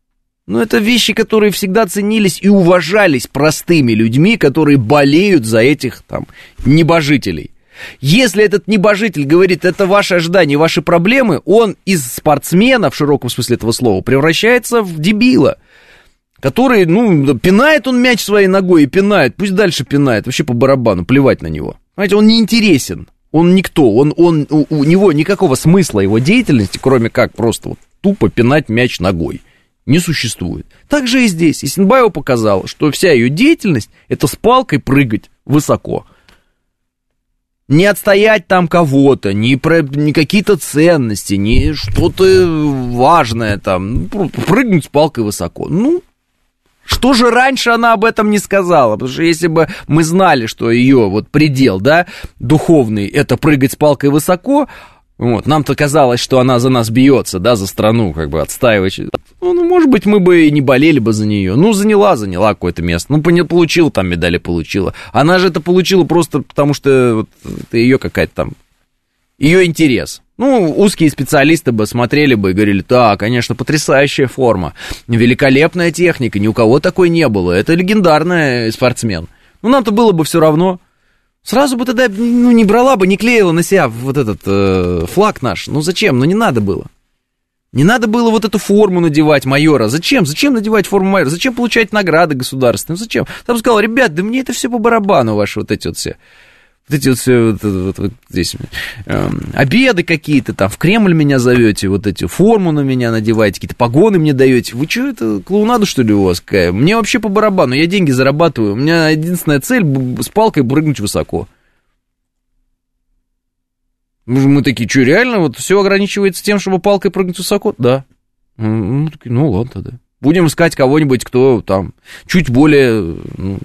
Но это вещи, которые всегда ценились и уважались простыми людьми, которые болеют за этих там небожителей. Если этот небожитель говорит, это ваши ожидания, ваши проблемы, он из спортсмена, в широком смысле этого слова, превращается в дебила, который, ну, пинает он мяч своей ногой и пинает, пусть дальше пинает, вообще по барабану, плевать на него. Знаете, он неинтересен он никто, он, он, у, у него никакого смысла его деятельности, кроме как просто вот тупо пинать мяч ногой, не существует. Так же и здесь. Исенбаева показала, что вся ее деятельность – это с палкой прыгать высоко. Не отстоять там кого-то, не, про, не какие-то ценности, не что-то важное там. Ну, прыгнуть с палкой высоко. Ну, что же раньше она об этом не сказала? Потому что если бы мы знали, что ее вот предел, да, духовный, это прыгать с палкой высоко, вот, нам-то казалось, что она за нас бьется, да, за страну, как бы отстаивать. Ну, ну, может быть, мы бы и не болели бы за нее. Ну, заняла, заняла какое-то место. Ну, получила там медали, получила. Она же это получила просто потому, что вот, это ее какая-то там, ее интерес. Ну, узкие специалисты бы смотрели бы и говорили, да, конечно, потрясающая форма, великолепная техника, ни у кого такой не было, это легендарный спортсмен. Ну, нам-то было бы все равно. Сразу бы тогда ну, не брала бы, не клеила на себя вот этот э, флаг наш. Ну, зачем? Ну, не надо было. Не надо было вот эту форму надевать майора. Зачем? Зачем надевать форму майора? Зачем получать награды государственные? Зачем? Там сказал, ребят, да мне это все по барабану, ваши вот эти вот все. Вот эти вот все, вот, вот, вот здесь, э, обеды какие-то, там, в Кремль меня зовете, вот эти, форму на меня надеваете, какие-то погоны мне даете. Вы что, это клоунаду, что ли, у вас какая? Мне вообще по барабану, я деньги зарабатываю. У меня единственная цель с палкой прыгнуть высоко. Мы такие, что, реально, вот все ограничивается тем, чтобы палкой прыгнуть высоко? Да. Ну, такие, ну ладно тогда. Будем искать кого-нибудь, кто там чуть более ну,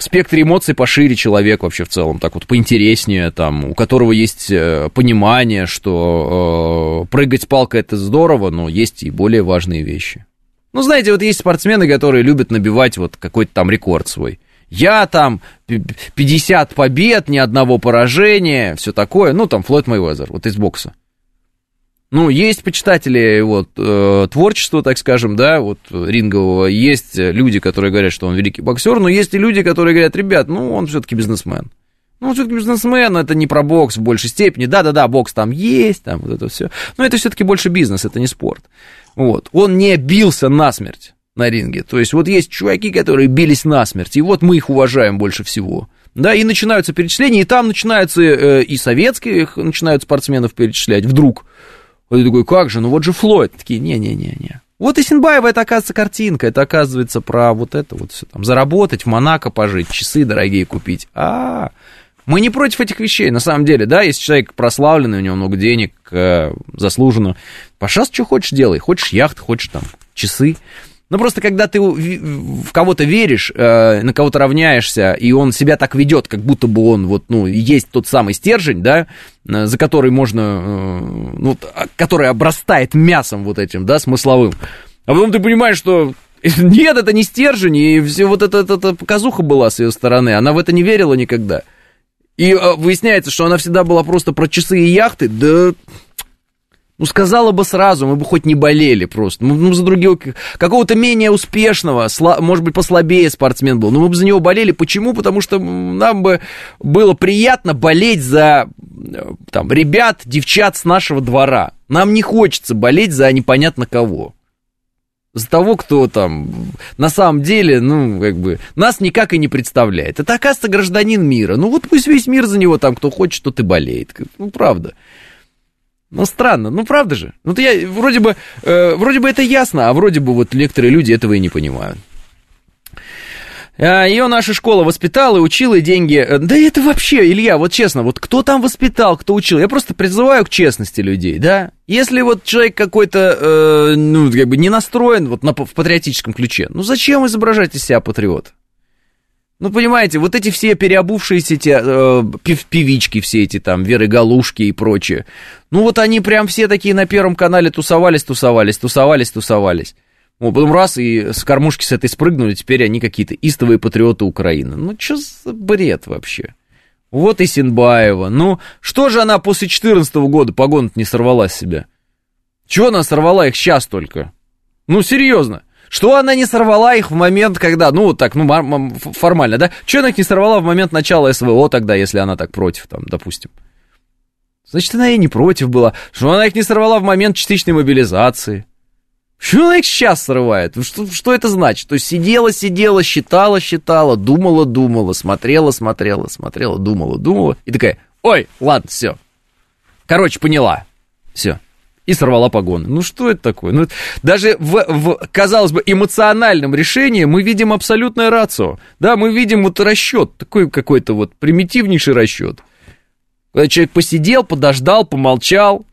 в спектре эмоций пошире человек вообще в целом, так вот поинтереснее, там, у которого есть э, понимание, что э, прыгать палкой это здорово, но есть и более важные вещи. Ну, знаете, вот есть спортсмены, которые любят набивать вот какой-то там рекорд свой я там 50 побед, ни одного поражения, все такое. Ну, там Флойд Мэйвезер, вот из бокса. Ну, есть почитатели вот, э, творчества, так скажем, да, вот рингового, есть люди, которые говорят, что он великий боксер, но есть и люди, которые говорят, ребят, ну, он все-таки бизнесмен. Ну, все-таки бизнесмен, это не про бокс в большей степени. Да-да-да, бокс там есть, там вот это все. Но это все-таки больше бизнес, это не спорт. Вот. Он не бился насмерть на ринге. То есть вот есть чуваки, которые бились насмерть, и вот мы их уважаем больше всего. Да, и начинаются перечисления, и там начинаются э, и советских начинают спортсменов перечислять вдруг. Вот ты такой, как же, ну вот же Флойд. Такие, не-не-не-не. Вот и Синбаева, это, оказывается, картинка, это, оказывается, про вот это вот все там, заработать, в Монако пожить, часы дорогие купить. А, -а, -а. мы не против этих вещей, на самом деле, да, если человек прославленный, у него много денег, э, заслуженно, пожалуйста, что хочешь делай, хочешь яхт, хочешь там часы, ну, просто когда ты в кого-то веришь, э, на кого-то равняешься, и он себя так ведет, как будто бы он вот, ну, есть тот самый стержень, да, э, за который можно, э, ну, а, который обрастает мясом вот этим, да, смысловым. А потом ты понимаешь, что нет, это не стержень, и все вот эта, эта, эта показуха была с ее стороны, она в это не верила никогда. И выясняется, что она всегда была просто про часы и яхты, да ну, сказала бы сразу, мы бы хоть не болели просто. Ну, ну за другого, какого-то менее успешного, сла, может быть, послабее спортсмен был. Но мы бы за него болели. Почему? Потому что нам бы было приятно болеть за там, ребят, девчат с нашего двора. Нам не хочется болеть за непонятно кого. За того, кто там на самом деле, ну, как бы, нас никак и не представляет. Это, оказывается, гражданин мира. Ну, вот пусть весь мир за него там, кто хочет, тот и болеет. Ну, правда. Ну, странно, ну, правда же? Ну, то я, вроде бы, э, вроде бы это ясно, а вроде бы вот некоторые люди этого и не понимают. А, Ее наша школа воспитала и учила, и деньги... Э, да это вообще, Илья, вот честно, вот кто там воспитал, кто учил? Я просто призываю к честности людей, да? Если вот человек какой-то, э, ну, как бы не настроен вот на, в патриотическом ключе, ну, зачем изображать из себя патриота? Ну, понимаете, вот эти все переобувшиеся эти э, пев, певички, все эти там, Веры Галушки и прочее, ну, вот они прям все такие на Первом канале тусовались, тусовались, тусовались, тусовались. Вот, потом раз и с кормушки с этой спрыгнули, теперь они какие-то истовые патриоты Украины. Ну, что за бред вообще? Вот и Синбаева. Ну, что же она после 14 года погон не сорвала с себя? Чего она сорвала их сейчас только? Ну, серьезно. Что она не сорвала их в момент, когда, ну, так, ну, формально, да? Что она их не сорвала в момент начала СВО тогда, если она так против, там, допустим? Значит, она и не против была. Что она их не сорвала в момент частичной мобилизации? Что она их сейчас срывает? Что, что это значит? То есть сидела, сидела, считала, считала, думала, думала, смотрела, смотрела, смотрела, думала, думала. И такая, ой, ладно, все. Короче, поняла. Все и сорвала погоны. Ну что это такое? Ну, даже в, в, казалось бы, эмоциональном решении мы видим абсолютное рацио. Да, мы видим вот расчет, такой какой-то вот примитивнейший расчет. Когда человек посидел, подождал, помолчал,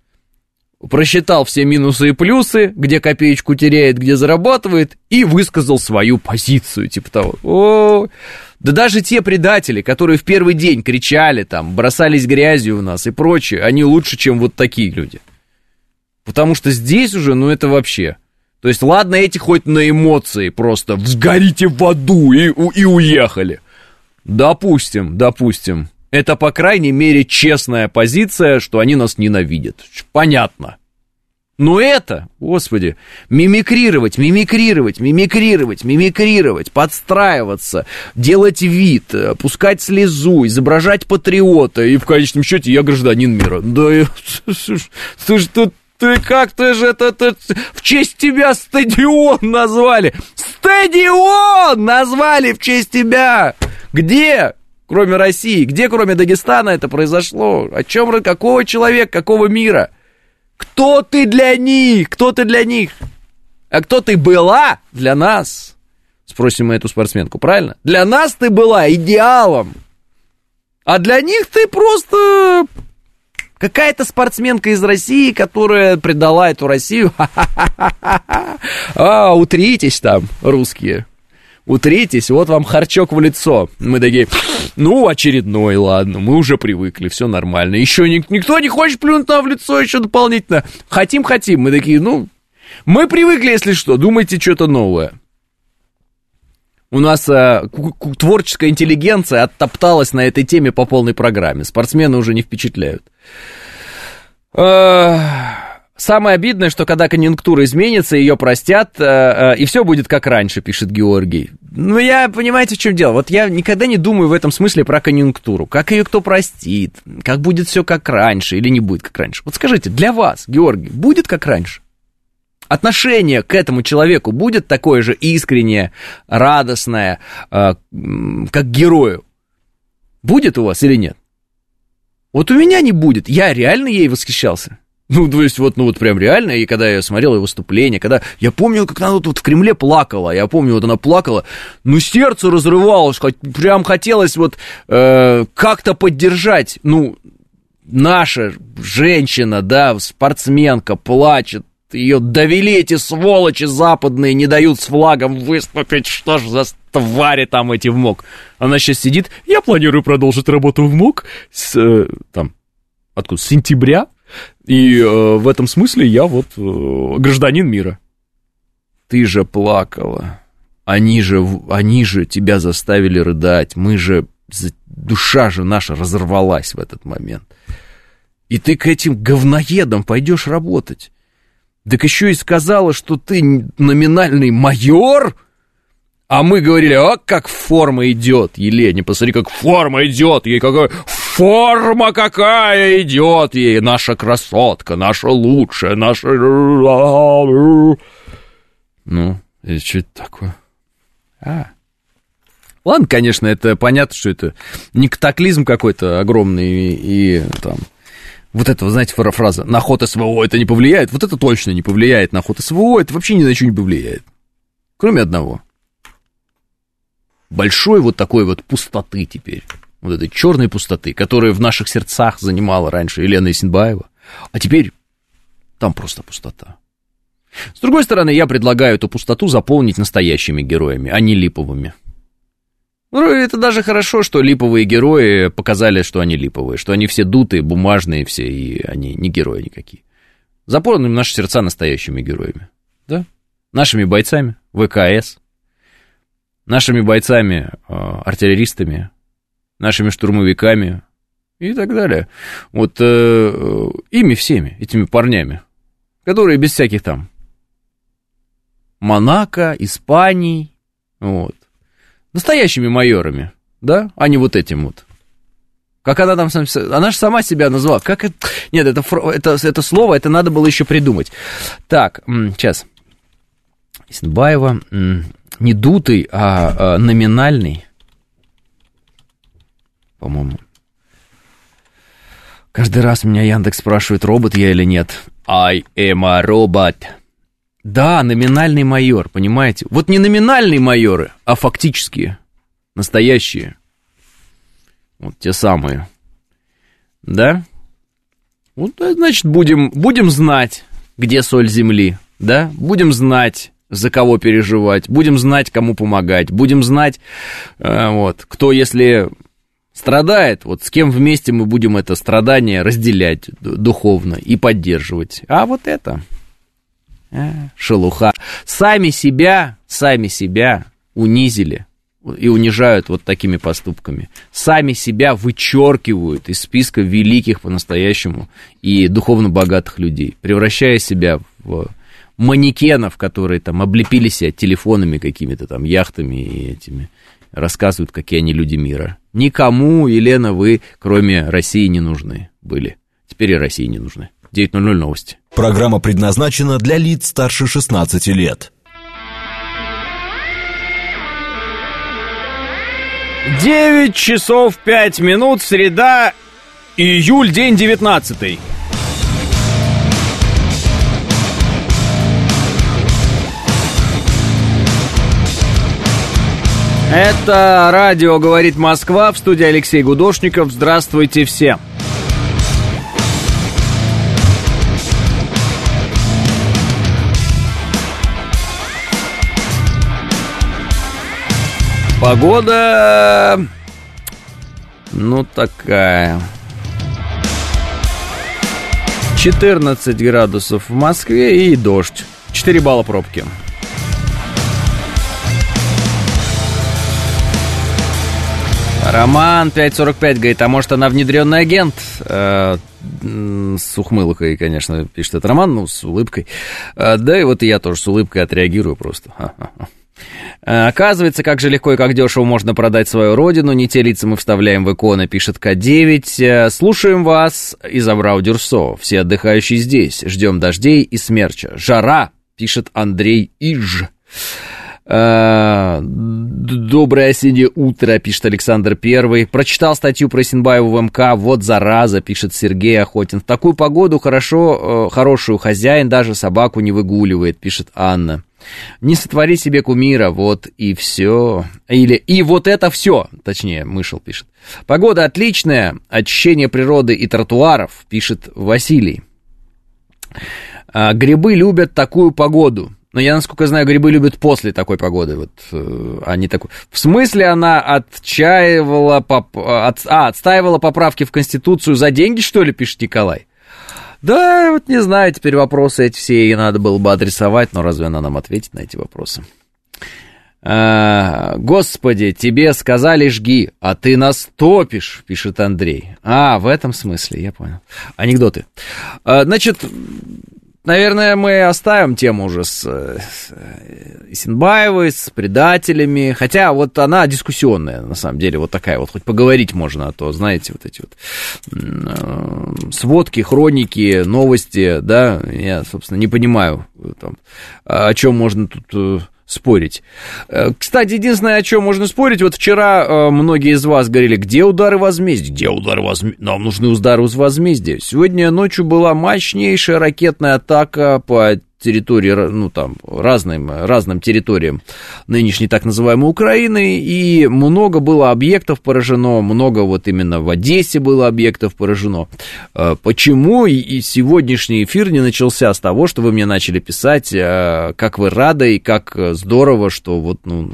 просчитал все минусы и плюсы, где копеечку теряет, где зарабатывает, и высказал свою позицию, типа того. О, да даже те предатели, которые в первый день кричали там, бросались грязью у нас и прочее, они лучше, чем вот такие люди. Потому что здесь уже, ну это вообще. То есть, ладно, эти хоть на эмоции просто сгорите в аду и, и уехали. Допустим, допустим. Это, по крайней мере, честная позиция, что они нас ненавидят. Понятно. Но это, господи, мимикрировать, мимикрировать, мимикрировать, мимикрировать, подстраиваться, делать вид, э, пускать слезу, изображать патриота, и в конечном счете я гражданин мира. Да, слушай, тут ты как ты же это, это в честь тебя стадион назвали. Стадион назвали в честь тебя. Где? Кроме России, где кроме Дагестана это произошло? О чем, какого человека, какого мира? Кто ты для них? Кто ты для них? А кто ты была для нас? Спросим мы эту спортсменку, правильно? Для нас ты была идеалом. А для них ты просто какая-то спортсменка из России, которая предала эту Россию. А, утритесь там, русские. Утритесь, вот вам харчок в лицо. Мы такие, ну, очередной, ладно, мы уже привыкли, все нормально. Еще никто не хочет плюнуть нам в лицо еще дополнительно. Хотим, хотим. Мы такие, ну, мы привыкли, если что, думайте что-то новое. У нас э, творческая интеллигенция оттопталась на этой теме по полной программе. Спортсмены уже не впечатляют. Э, самое обидное, что когда конъюнктура изменится, ее простят, э, э, и все будет как раньше, пишет Георгий. Ну, я, понимаете, в чем дело? Вот я никогда не думаю в этом смысле про конъюнктуру. Как ее кто простит? Как будет все как раньше или не будет как раньше? Вот скажите, для вас, Георгий, будет как раньше? Отношение к этому человеку будет такое же искреннее, радостное, э, как герою? Будет у вас или нет? Вот у меня не будет. Я реально ей восхищался. Ну, то есть, вот, ну, вот прям реально, и когда я смотрел ее выступление, когда... Я помню, как она тут в Кремле плакала, я помню, вот она плакала, ну, сердце разрывалось, хоть, прям хотелось вот э, как-то поддержать, ну, наша женщина, да, спортсменка, плачет, ее довели эти сволочи западные, не дают с флагом выступить. Что ж за твари там эти в МОК? Она сейчас сидит. Я планирую продолжить работу в МОК с, э, там, откуда, с сентября. И э, в этом смысле я вот э, гражданин мира. Ты же плакала. Они же, они же тебя заставили рыдать. Мы же, душа же наша разорвалась в этот момент. И ты к этим говноедам пойдешь работать. Так еще и сказала, что ты номинальный майор? А мы говорили, а как форма идет, Елене, посмотри, как форма идет, ей какая форма какая идет ей, наша красотка, наша лучшая, наша... Ну, это что это такое? А. Ладно, конечно, это понятно, что это не катаклизм какой-то огромный и, и там вот это, знаете, фраза «на ход СВО это не повлияет», вот это точно не повлияет на ход СВО, это вообще ни на что не повлияет. Кроме одного. Большой вот такой вот пустоты теперь. Вот этой черной пустоты, которая в наших сердцах занимала раньше Елена Исенбаева. А теперь там просто пустота. С другой стороны, я предлагаю эту пустоту заполнить настоящими героями, а не липовыми. Ну, это даже хорошо, что липовые герои показали, что они липовые, что они все дутые, бумажные все, и они не герои никакие. Заполним наши сердца настоящими героями, да? Нашими бойцами, ВКС, нашими бойцами, э, артиллеристами, нашими штурмовиками и так далее. Вот э, ими всеми, этими парнями, которые без всяких там Монако, Испании, вот, Настоящими майорами, да, а не вот этим вот. Как она там, она же сама себя назвала. Как это? Нет, это, это, это слово, это надо было еще придумать. Так, сейчас. Исенбаева, не дутый, а, а номинальный. По-моему. Каждый раз меня Яндекс спрашивает, робот я или нет. I am a robot. Да, номинальный майор, понимаете? Вот не номинальные майоры, а фактические, настоящие. Вот те самые. Да? Вот, значит, будем, будем знать, где соль земли, да? Будем знать, за кого переживать, будем знать, кому помогать, будем знать, э, вот, кто, если страдает, вот с кем вместе мы будем это страдание разделять духовно и поддерживать. А вот это, шелуха. Сами себя, сами себя унизили и унижают вот такими поступками. Сами себя вычеркивают из списка великих по-настоящему и духовно богатых людей, превращая себя в манекенов, которые там облепили себя телефонами какими-то там, яхтами и этими, рассказывают, какие они люди мира. Никому, Елена, вы, кроме России, не нужны были. Теперь и России не нужны. 9.00 новости. Программа предназначена для лиц старше 16 лет. 9 часов 5 минут, среда, июль, день 19. Это радио «Говорит Москва» в студии Алексей Гудошников. Здравствуйте всем. Погода... Ну, такая. 14 градусов в Москве и дождь. 4 балла пробки. Роман 545 говорит, а может она внедренный агент? Э, с ухмылкой, конечно, пишет этот Роман, ну, с улыбкой. Э, да и вот и я тоже с улыбкой отреагирую просто. Э, оказывается, как же легко и как дешево можно продать свою родину. Не те лица мы вставляем в иконы, пишет К9. Э, слушаем вас из Абрау Дюрсо. Все отдыхающие здесь. Ждем дождей и смерча. Жара, пишет Андрей Иж. Э, доброе осеннее утро, пишет Александр Первый. Прочитал статью про Синбаеву в МК. Вот зараза, пишет Сергей Охотин. В такую погоду хорошо, хорошую хозяин даже собаку не выгуливает, пишет Анна. Не сотвори себе кумира, вот и все. Или и вот это все, точнее, Мышел пишет. Погода отличная, очищение природы и тротуаров, пишет Василий. А, грибы любят такую погоду. Но я, насколько знаю, грибы любят после такой погоды. Вот, э, а не такой. В смысле она отчаивала, поп... от... а, отстаивала поправки в Конституцию за деньги, что ли, пишет Николай? Да, вот не знаю, теперь вопросы эти все и надо было бы адресовать, но разве она нам ответит на эти вопросы? А, Господи, тебе сказали жги, а ты нас топишь, пишет Андрей. А, в этом смысле, я понял. Анекдоты. А, значит, Наверное, мы оставим тему уже с, с Исенбаевой, с предателями. Хотя вот она дискуссионная, на самом деле, вот такая вот. Хоть поговорить можно, а то, знаете, вот эти вот э, сводки, хроники, новости, да, я, собственно, не понимаю, там, о чем можно тут э, спорить. Э, кстати, единственное, о чем можно спорить, вот вчера э, многие из вас говорили, где удары возмездия? Где удары возмездия? Нам нужны удары возмездия. Сегодня ночью была мощнейшая ракетная атака по территории, ну там, разным, разным территориям нынешней так называемой Украины, и много было объектов поражено, много вот именно в Одессе было объектов поражено. А, почему и сегодняшний эфир не начался с того, что вы мне начали писать, а, как вы рады и как здорово, что вот, ну,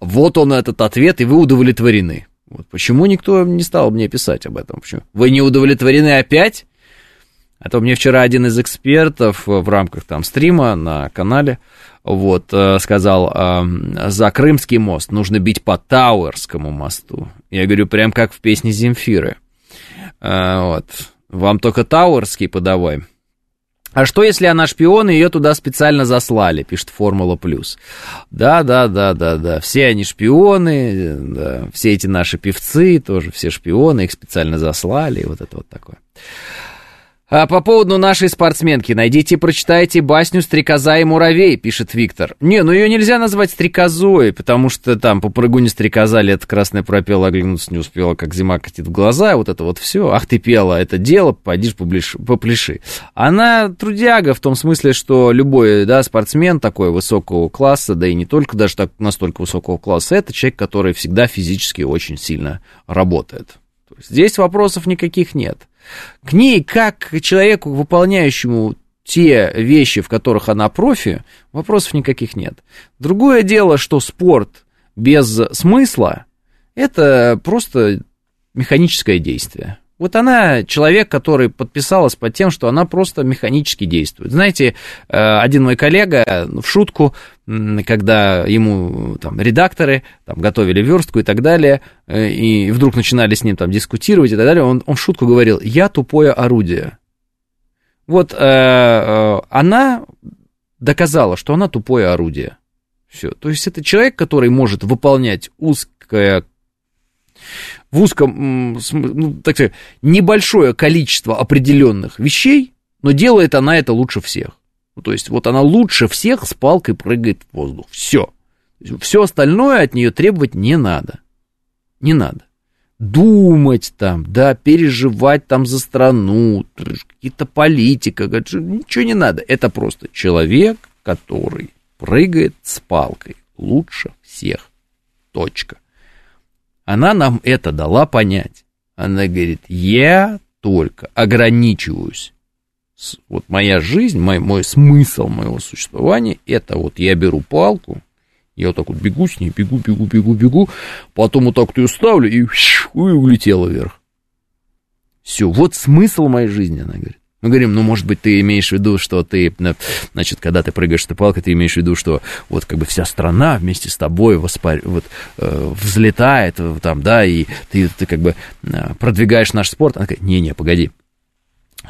вот он этот ответ, и вы удовлетворены. Вот почему никто не стал мне писать об этом? Почему? Вы не удовлетворены опять? А то мне вчера один из экспертов в рамках там стрима на канале вот, э, сказал, э, за Крымский мост нужно бить по Тауэрскому мосту. Я говорю, прям как в песне Земфиры. Э, вот, вам только Тауэрский подавай. А что, если она шпион, и ее туда специально заслали, пишет Формула Плюс. Да, да, да, да, да. Все они шпионы, да. все эти наши певцы тоже все шпионы, их специально заслали, и вот это вот такое. А по поводу нашей спортсменки, найдите и прочитайте басню «Стрекоза и муравей», пишет Виктор. Не, ну ее нельзя назвать стрекозой, потому что там по прыгуне стрекоза лет красная пропела, оглянуться не успела, как зима катит в глаза, вот это вот все. Ах ты пела, это дело, пойдишь попляши. Она трудяга в том смысле, что любой, да, спортсмен такой высокого класса, да и не только даже так, настолько высокого класса, это человек, который всегда физически очень сильно работает. Здесь вопросов никаких нет. К ней, как к человеку, выполняющему те вещи, в которых она профи, вопросов никаких нет. Другое дело, что спорт без смысла – это просто механическое действие. Вот она человек, который подписалась под тем, что она просто механически действует. Знаете, э, один мой коллега в шутку, когда ему там редакторы там, готовили верстку и так далее, э, и вдруг начинали с ним там дискутировать и так далее, он, он шутку говорил, я тупое орудие. Вот э, э, она доказала, что она тупое орудие. Все. То есть это человек, который может выполнять узкое в узком, ну, так сказать, небольшое количество определенных вещей, но делает она это лучше всех. Ну, то есть вот она лучше всех с палкой прыгает в воздух. Все. Все остальное от нее требовать не надо. Не надо. Думать там, да, переживать там за страну, какие-то политика, ничего не надо. Это просто человек, который прыгает с палкой лучше всех. Точка. Она нам это дала понять. Она говорит, я только ограничиваюсь вот моя жизнь, мой, мой смысл моего существования, это вот я беру палку, я вот так вот бегу с ней, бегу, бегу, бегу, бегу, потом вот так вот ее ставлю и, и улетела вверх. Все, вот смысл моей жизни, она говорит. Мы говорим, ну, может быть, ты имеешь в виду, что ты, значит, когда ты прыгаешь этой палкой, ты имеешь в виду, что вот как бы вся страна вместе с тобой воспар... вот, э, взлетает там, да, и ты, ты как бы э, продвигаешь наш спорт. Она говорит, не-не, погоди,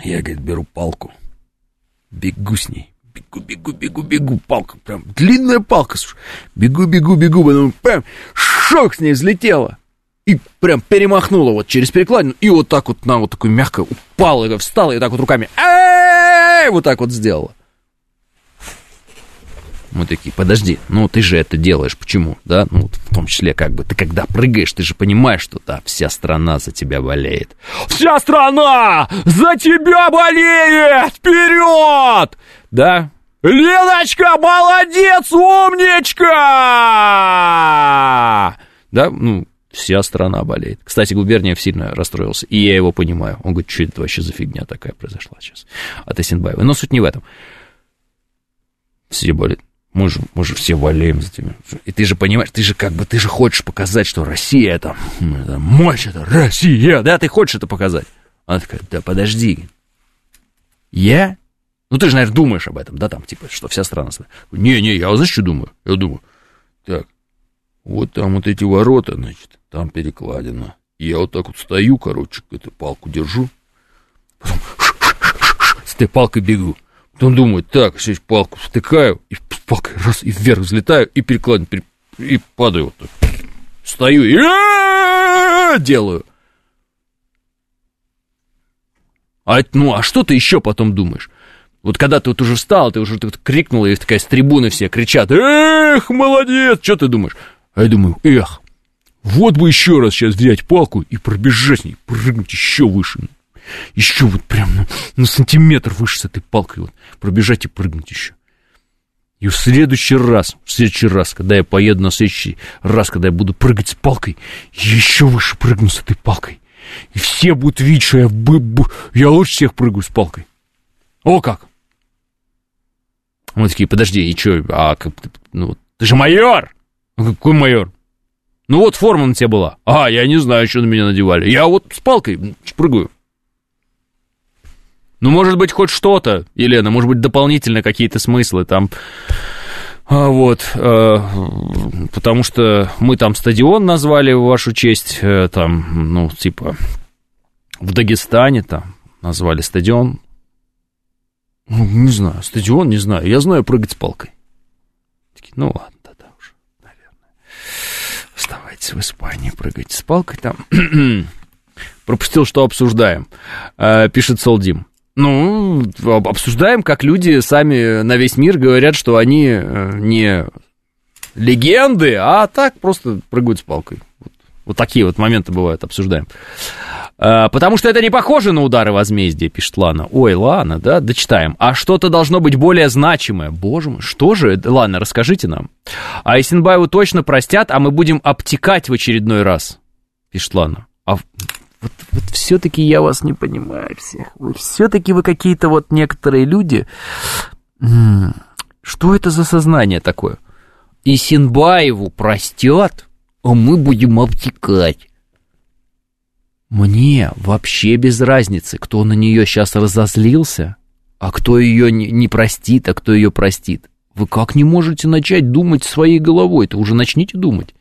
я, говорит, беру палку, бегу с ней, бегу, бегу, бегу, бегу, палка, прям длинная палка, слушай, бегу, бегу, бегу, потом прям шок с ней взлетела. И прям перемахнула вот через перекладину, и вот так вот на вот такой мягко упала, встала, и так вот руками, вот так вот сделала. Мы такие, подожди, ну ты же это делаешь, почему, да? Ну, в том числе, как бы, ты когда прыгаешь, ты же понимаешь, что да, вся страна за тебя болеет. Вся страна за тебя болеет! Вперед! Да? Леночка, молодец, умничка! Да, ну, вся страна болеет. Кстати, Губерниев сильно расстроился, и я его понимаю. Он говорит, что это вообще за фигня такая произошла сейчас от Исенбаева. Но суть не в этом. Все болеют. Мы же, мы же все болеем за тебя. И ты же понимаешь, ты же как бы, ты же хочешь показать, что Россия это, это мощь, это Россия, да, ты хочешь это показать. Она такая, да подожди, я? Ну ты же, наверное, думаешь об этом, да, там, типа, что вся страна... Не-не, я знаешь, что думаю? Я думаю, так, вот там вот эти ворота, значит, там перекладина. Я вот так вот стою, короче, эту палку держу, потом с этой палкой бегу. Он думает, так, сейчас палку втыкаю, и палкой раз, и вверх взлетаю, и перекладину, и падаю вот так. Стою и делаю. А, ну, а что ты еще потом думаешь? Вот когда ты вот уже встал, ты уже тут крикнул, и такая с трибуны все кричат, эх, молодец, что ты думаешь? А я думаю, эх, вот бы еще раз сейчас взять палку и пробежать с ней, прыгнуть еще выше еще вот прям на, на сантиметр выше с этой палкой вот пробежать и прыгнуть еще. И в следующий раз, в следующий раз, когда я поеду на следующий раз, когда я буду прыгать с палкой, еще выше прыгну с этой палкой. И все будут видеть, что я, б, б, я лучше всех прыгаю с палкой. О как! Мы такие, подожди, и что, а как, ну, ты же майор! Какой майор? Ну вот форма на тебе была. А, я не знаю, что на меня надевали. Я вот с палкой прыгаю. Ну, может быть, хоть что-то, Елена, может быть, дополнительно какие-то смыслы там. А, вот, э, потому что мы там стадион назвали в вашу честь, э, там, ну, типа, в Дагестане там назвали стадион. Ну, не знаю, стадион, не знаю. Я знаю прыгать с палкой. Такие, ну ладно, да-да уже, наверное. Оставайтесь в Испании, прыгайте с палкой там. Пропустил, что обсуждаем. Э, пишет Солдим. Ну, обсуждаем, как люди сами на весь мир говорят, что они э, не легенды, а так просто прыгают с палкой. Вот, вот такие вот моменты бывают, обсуждаем. А, потому что это не похоже на удары возмездия, пишет Лана. Ой, Лана, да, дочитаем. А что-то должно быть более значимое. Боже мой, что же? Лана, расскажите нам. А Исенбаеву точно простят, а мы будем обтекать в очередной раз, пишет Лана. А вот, вот все-таки я вас не понимаю всех. Все-таки вы какие-то вот некоторые люди. Что это за сознание такое? И Синбаеву простят, а мы будем обтекать. Мне вообще без разницы, кто на нее сейчас разозлился, а кто ее не, простит, а кто ее простит. Вы как не можете начать думать своей головой-то? Уже начните думать.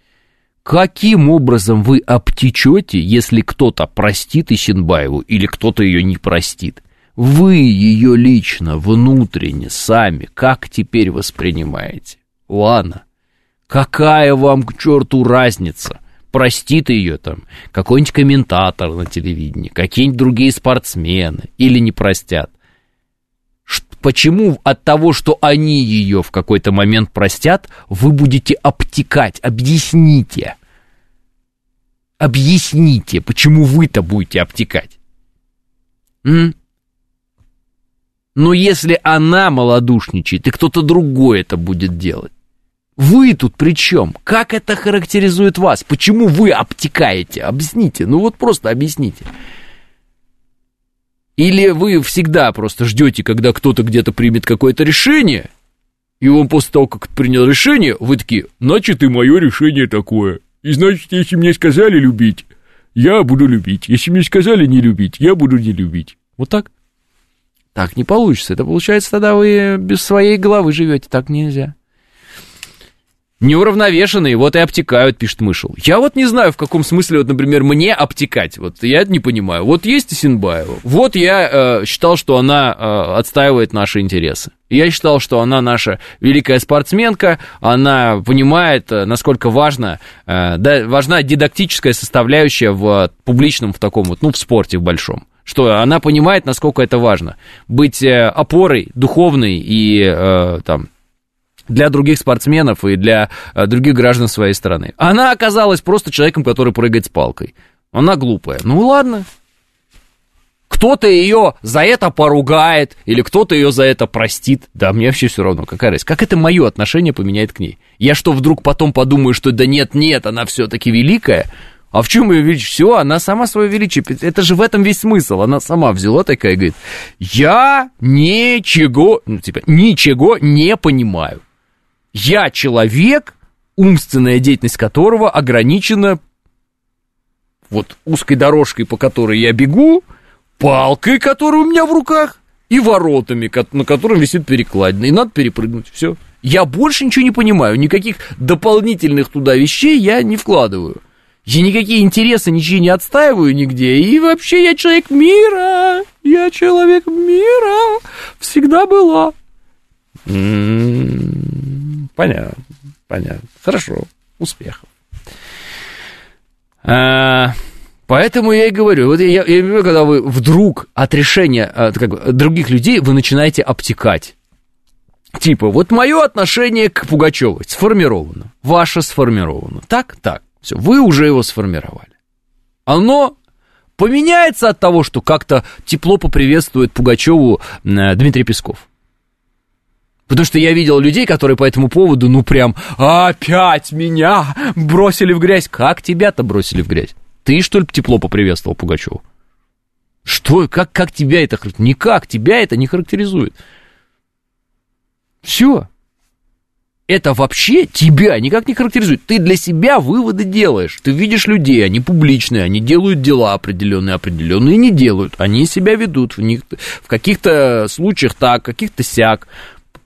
Каким образом вы обтечете, если кто-то простит Исенбаеву или кто-то ее не простит? Вы ее лично, внутренне, сами, как теперь воспринимаете? Ладно, какая вам к черту разница? Простит ее там какой-нибудь комментатор на телевидении, какие-нибудь другие спортсмены или не простят? Почему от того, что они ее в какой-то момент простят, вы будете обтекать? Объясните. Объясните, почему вы-то будете обтекать? М? Но если она малодушничает, и кто-то другой это будет делать, вы тут при чем? Как это характеризует вас? Почему вы обтекаете? Объясните. Ну вот просто объясните. Или вы всегда просто ждете, когда кто-то где-то примет какое-то решение, и он после того, как принял решение, вы такие, значит, и мое решение такое. И значит, если мне сказали любить, я буду любить. Если мне сказали не любить, я буду не любить. Вот так? Так не получится. Это получается, тогда вы без своей головы живете. Так нельзя неуравновешенные, вот и обтекают, пишет Мышел. Я вот не знаю, в каком смысле, вот, например, мне обтекать. Вот я не понимаю. Вот есть Исенбаева. Вот я э, считал, что она э, отстаивает наши интересы. Я считал, что она наша великая спортсменка, она понимает, э, насколько важно, э, да, важна дидактическая составляющая в публичном, в таком вот, ну, в спорте в большом что она понимает, насколько это важно. Быть э, опорой духовной и там, для других спортсменов и для э, других граждан своей страны. Она оказалась просто человеком, который прыгает с палкой. Она глупая. Ну ладно. Кто-то ее за это поругает, или кто-то ее за это простит. Да, мне вообще все равно, какая разница. Как это мое отношение поменяет к ней? Я что, вдруг потом подумаю, что да нет, нет, она все-таки великая? А в чем ее величие? Все, она сама свое величие. Это же в этом весь смысл. Она сама взяла такая и говорит, я ничего, ну, типа, ничего не понимаю. Я человек, умственная деятельность которого ограничена вот узкой дорожкой, по которой я бегу, палкой, которая у меня в руках, и воротами, на котором висит перекладина, и надо перепрыгнуть, все. Я больше ничего не понимаю, никаких дополнительных туда вещей я не вкладываю. Я никакие интересы ничего не отстаиваю нигде, и вообще я человек мира, я человек мира, всегда была. М-м-м, понятно, понятно. Хорошо, успехов. А, поэтому я и говорю, вот я, я люблю, когда вы вдруг от решения от, как других людей вы начинаете обтекать. Типа, вот мое отношение к Пугачевой сформировано, ваше сформировано. Так, так, все, вы уже его сформировали. Оно поменяется от того, что как-то тепло поприветствует Пугачеву э, Дмитрий Песков. Потому что я видел людей, которые по этому поводу, ну прям, опять меня бросили в грязь. Как тебя-то бросили в грязь? Ты, что ли, тепло поприветствовал Пугачеву? Что, как, как тебя это характеризует? Никак, тебя это не характеризует. Все. Это вообще тебя никак не характеризует. Ты для себя выводы делаешь. Ты видишь людей, они публичные, они делают дела определенные, определенные не делают. Они себя ведут в, них, в каких-то случаях так, каких-то сяк.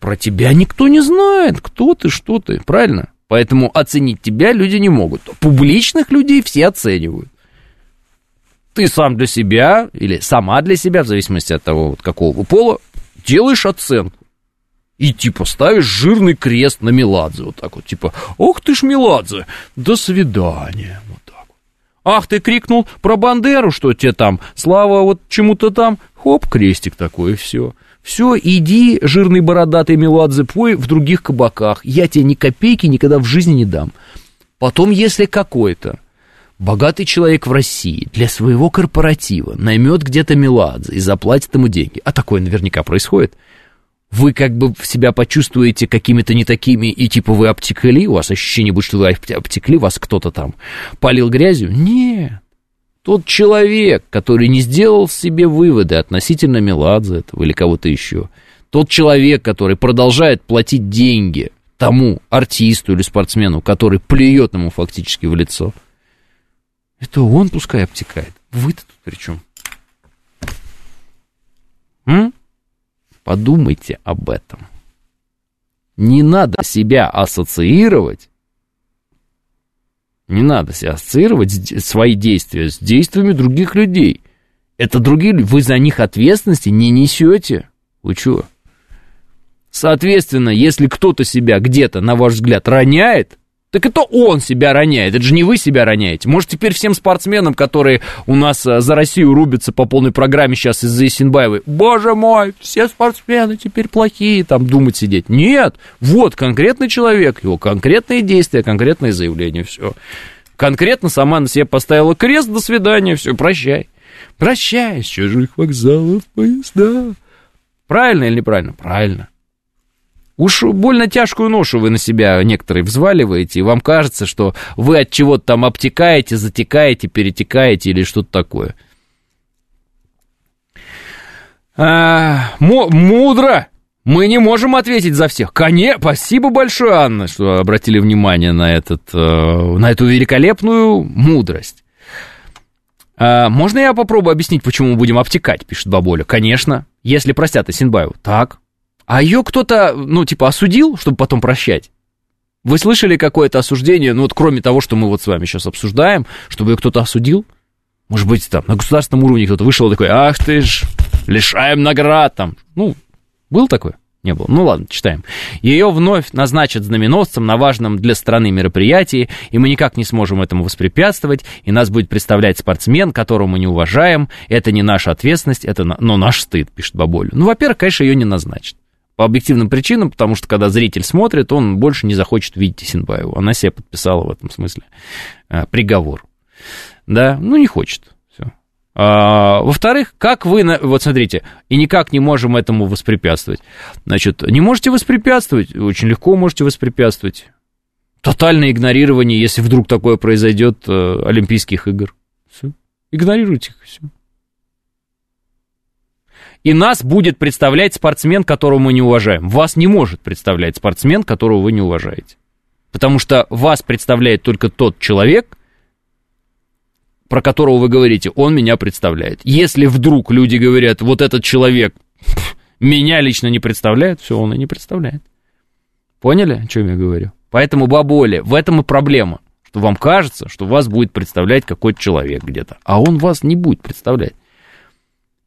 Про тебя никто не знает, кто ты, что ты, правильно? Поэтому оценить тебя люди не могут. Публичных людей все оценивают. Ты сам для себя или сама для себя, в зависимости от того, вот какого пола, делаешь оценку. И типа ставишь жирный крест на Меладзе. Вот так вот, типа, ох ты ж Меладзе, до свидания. Вот так вот. Ах, ты крикнул про Бандеру, что тебе там, слава вот чему-то там, хоп, крестик такой, и все. Все, иди, жирный бородатый Меладзе, пой в других кабаках. Я тебе ни копейки никогда в жизни не дам. Потом, если какой-то богатый человек в России для своего корпоратива наймет где-то Меладзе и заплатит ему деньги, а такое наверняка происходит, вы как бы себя почувствуете какими-то не такими, и типа вы обтекли, у вас ощущение будет, что вы обтекли, вас кто-то там полил грязью. Нет. Тот человек, который не сделал себе выводы относительно Меладзе этого или кого-то еще, тот человек, который продолжает платить деньги тому артисту или спортсмену, который плюет ему фактически в лицо, это он пускай обтекает. Вы-то тут при чем? М? Подумайте об этом. Не надо себя ассоциировать не надо себя ассоциировать свои действия с действиями других людей. Это другие люди. Вы за них ответственности не несете. Вы чего? Соответственно, если кто-то себя где-то, на ваш взгляд, роняет, Так это он себя роняет, это же не вы себя роняете. Может, теперь всем спортсменам, которые у нас э, за Россию рубятся по полной программе сейчас из-за Исинбаевой, боже мой, все спортсмены теперь плохие, там думать сидеть. Нет, вот конкретный человек, его конкретные действия, конкретные заявления, все. Конкретно сама на себе поставила крест, до свидания, все, прощай. Прощай с чужих вокзалов поезда. Правильно или неправильно? Правильно. Уж больно тяжкую ношу вы на себя некоторые взваливаете, и вам кажется, что вы от чего-то там обтекаете, затекаете, перетекаете или что-то такое. А, мудро! Мы не можем ответить за всех. Конечно, спасибо большое, Анна, что обратили внимание на, этот, э, на эту великолепную мудрость. А, можно я попробую объяснить, почему мы будем обтекать, пишет бабуля. Конечно, если простят Исинбаеву. Так, а ее кто-то, ну, типа, осудил, чтобы потом прощать? Вы слышали какое-то осуждение, ну, вот кроме того, что мы вот с вами сейчас обсуждаем, чтобы ее кто-то осудил? Может быть, там, на государственном уровне кто-то вышел такой, ах ты ж, лишаем наград, там. Ну, был такое? Не было. Ну ладно, читаем. Ее вновь назначат знаменосцем на важном для страны мероприятии, и мы никак не сможем этому воспрепятствовать, и нас будет представлять спортсмен, которого мы не уважаем. Это не наша ответственность, это но наш стыд, пишет Баболю. Ну, во-первых, конечно, ее не назначат. По объективным причинам, потому что когда зритель смотрит, он больше не захочет видеть Исенбаеву. Она себе подписала в этом смысле э, приговор. Да, ну не хочет. Все. А, во-вторых, как вы, вот смотрите, и никак не можем этому воспрепятствовать. Значит, не можете воспрепятствовать, очень легко можете воспрепятствовать. Тотальное игнорирование, если вдруг такое произойдет, э, Олимпийских игр. Все. Игнорируйте их, все. И нас будет представлять спортсмен, которого мы не уважаем. Вас не может представлять спортсмен, которого вы не уважаете. Потому что вас представляет только тот человек, про которого вы говорите, он меня представляет. Если вдруг люди говорят, вот этот человек меня лично не представляет, все, он и не представляет. Поняли, о чем я говорю? Поэтому, баболи, в этом и проблема, что вам кажется, что вас будет представлять какой-то человек где-то, а он вас не будет представлять.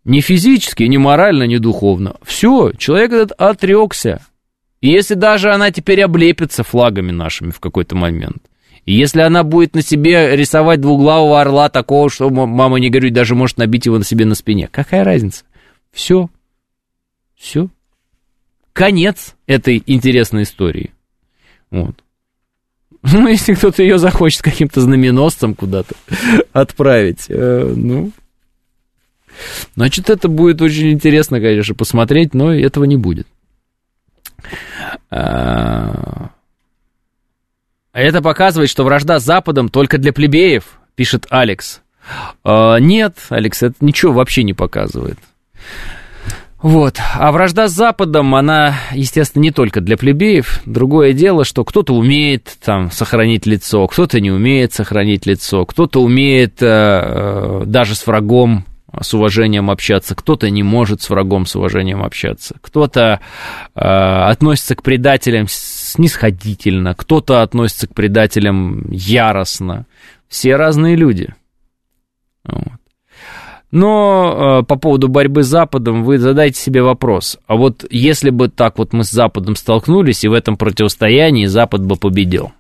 Ни физически, ни морально, ни духовно. Все, человек этот отрекся. И если даже она теперь облепится флагами нашими в какой-то момент, и если она будет на себе рисовать двуглавого орла такого, что мама не говорит, даже может набить его на себе на спине, какая разница? Все. Все. Конец этой интересной истории. Вот. Ну, если кто-то ее захочет каким-то знаменосцем куда-то отправить, э, ну, Значит, это будет очень интересно, конечно, посмотреть, но этого не будет. А, это показывает, что вражда с Западом только для плебеев, пишет Алекс. А, нет, Алекс, это ничего вообще не показывает. Вот. А вражда с Западом, она, естественно, не только для плебеев. Другое дело, что кто-то умеет там сохранить лицо, кто-то не умеет сохранить лицо, кто-то умеет э, э даже с врагом с уважением общаться, кто-то не может с врагом с уважением общаться, кто-то э, относится к предателям снисходительно, кто-то относится к предателям яростно. Все разные люди. Вот. Но э, по поводу борьбы с Западом вы задайте себе вопрос. А вот если бы так вот мы с Западом столкнулись, и в этом противостоянии Запад бы победил.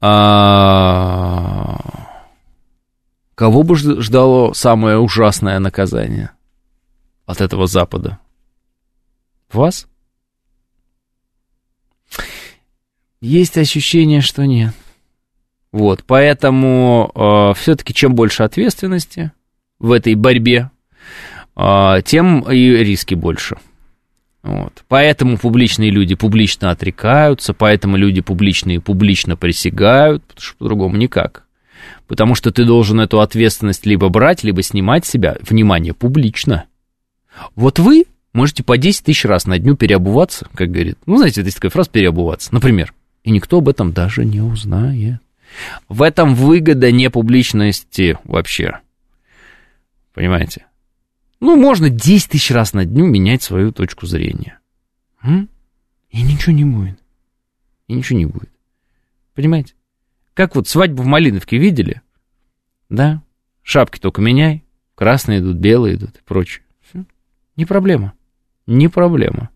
А Кого бы ждало самое ужасное наказание от этого Запада? Вас? Есть ощущение, что нет. Вот, поэтому э, все-таки чем больше ответственности в этой борьбе, э, тем и риски больше. Вот. Поэтому публичные люди публично отрекаются, поэтому люди публичные публично присягают, потому что по-другому никак потому что ты должен эту ответственность либо брать, либо снимать себя, внимание, публично. Вот вы можете по 10 тысяч раз на дню переобуваться, как говорит. Ну, знаете, есть такая фраза «переобуваться», например. И никто об этом даже не узнает. В этом выгода не публичности вообще. Понимаете? Ну, можно 10 тысяч раз на дню менять свою точку зрения. М? И ничего не будет. И ничего не будет. Понимаете? Как вот свадьбу в Малиновке видели? Да, шапки только меняй, красные идут, белые идут и прочее. Не проблема. Не проблема.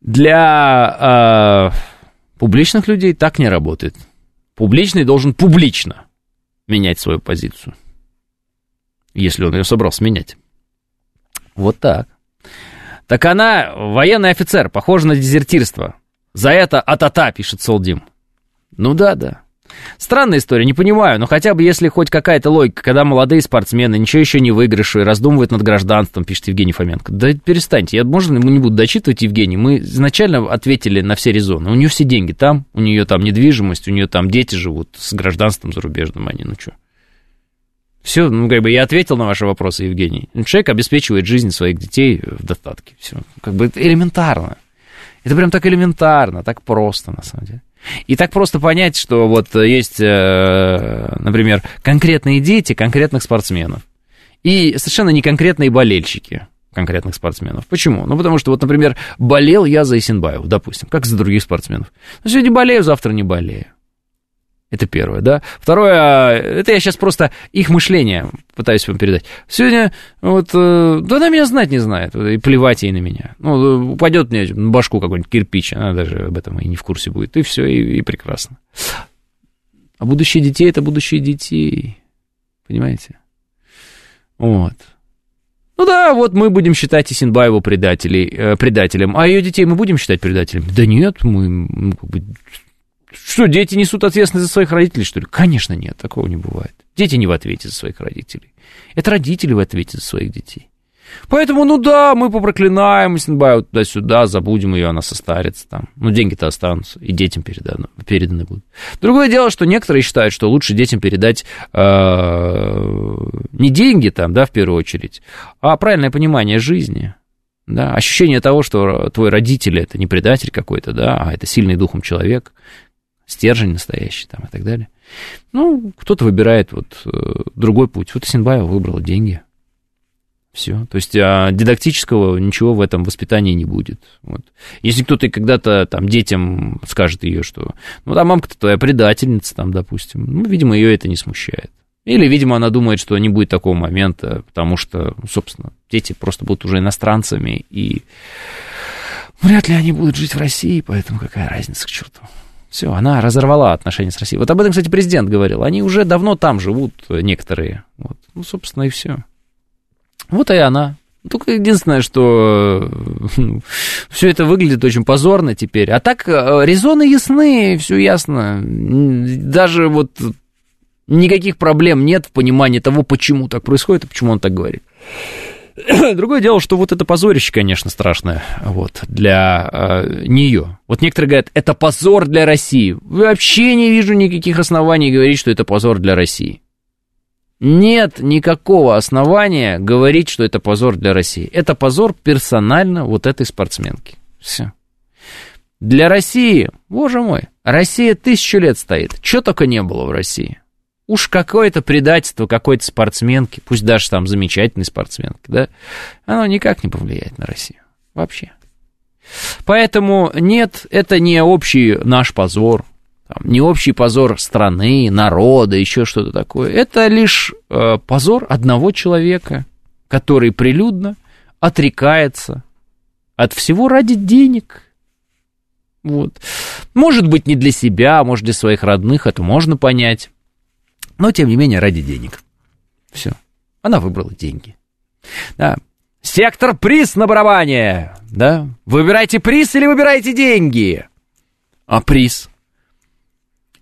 Для э, Публичных людей так не работает. Публичный должен публично менять свою позицию. Если он ее собрался менять. Вот так. Так она военный офицер, похожа на дезертирство. За это атата, пишет Солдим. Ну да, да. Странная история, не понимаю, но хотя бы если хоть какая-то логика, когда молодые спортсмены ничего еще не выигрыши, раздумывают над гражданством, пишет Евгений Фоменко. Да перестаньте, я, можно, не буду дочитывать, Евгений, мы изначально ответили на все резоны. У нее все деньги там, у нее там недвижимость, у нее там дети живут с гражданством зарубежным, они, ну что. Все, ну, как бы я ответил на ваши вопросы, Евгений. Человек обеспечивает жизнь своих детей в достатке. Все, как бы элементарно. Это прям так элементарно, так просто, на самом деле. И так просто понять, что вот есть, э, например, конкретные дети конкретных спортсменов. И совершенно не конкретные болельщики конкретных спортсменов. Почему? Ну, потому что, вот, например, болел я за Исенбаев, допустим, как за других спортсменов. Ну, сегодня болею, завтра не болею. Это первое, да. Второе, это я сейчас просто их мышление пытаюсь вам передать. Сегодня вот, э, да она меня знать не знает, и плевать ей на меня. Ну, упадет мне на башку какой-нибудь кирпич, она даже об этом и не в курсе будет, и все, и, и прекрасно. А будущее детей – это будущее детей, понимаете? Вот. Ну да, вот мы будем считать Исенбаеву предателей, э, предателем, а ее детей мы будем считать предателями? Да нет, мы, мы как бы, что, дети несут ответственность за своих родителей, что ли? Конечно, нет, такого не бывает. Дети не в ответе за своих родителей. Это родители в ответе за своих детей. Поэтому, ну да, мы попроклинаем Синбаю туда-сюда, забудем ее, она состарится там. Ну, деньги-то останутся, и детям переданы, переданы будут. Другое дело, что некоторые считают, что лучше детям передать э, не деньги там, да, в первую очередь, а правильное понимание жизни. Да, ощущение того, что твой родитель это не предатель какой-то, да, а это сильный духом человек, стержень настоящий там и так далее. Ну, кто-то выбирает вот э, другой путь. Вот Синбаева выбрала деньги. Все. То есть а дидактического ничего в этом воспитании не будет. Вот. Если кто-то когда-то там детям скажет ее, что ну да, мамка-то твоя предательница, там, допустим, ну, видимо, ее это не смущает. Или, видимо, она думает, что не будет такого момента, потому что, ну, собственно, дети просто будут уже иностранцами, и вряд ли они будут жить в России, поэтому какая разница к черту. Все, она разорвала отношения с Россией. Вот об этом, кстати, президент говорил. Они уже давно там живут, некоторые. Вот. Ну, собственно, и все. Вот и она. Только единственное, что ну, все это выглядит очень позорно теперь. А так, э, резоны ясны, все ясно. Даже вот никаких проблем нет в понимании того, почему так происходит и почему он так говорит. Другое дело, что вот это позорище, конечно, страшное вот, для э, нее. Вот некоторые говорят, это позор для России. Вообще не вижу никаких оснований говорить, что это позор для России. Нет никакого основания говорить, что это позор для России. Это позор персонально вот этой спортсменки. Все. Для России, боже мой, Россия тысячу лет стоит. Чего только не было в России. Уж какое-то предательство какой-то спортсменки, пусть даже там замечательной спортсменки, да, оно никак не повлияет на Россию. Вообще. Поэтому нет, это не общий наш позор, там, не общий позор страны, народа, еще что-то такое. Это лишь э, позор одного человека, который прилюдно отрекается от всего ради денег. Вот. Может быть, не для себя, может, для своих родных, это можно понять но тем не менее ради денег. Все. Она выбрала деньги. Да. Сектор приз на барабане. Да. Выбирайте приз или выбирайте деньги. А приз?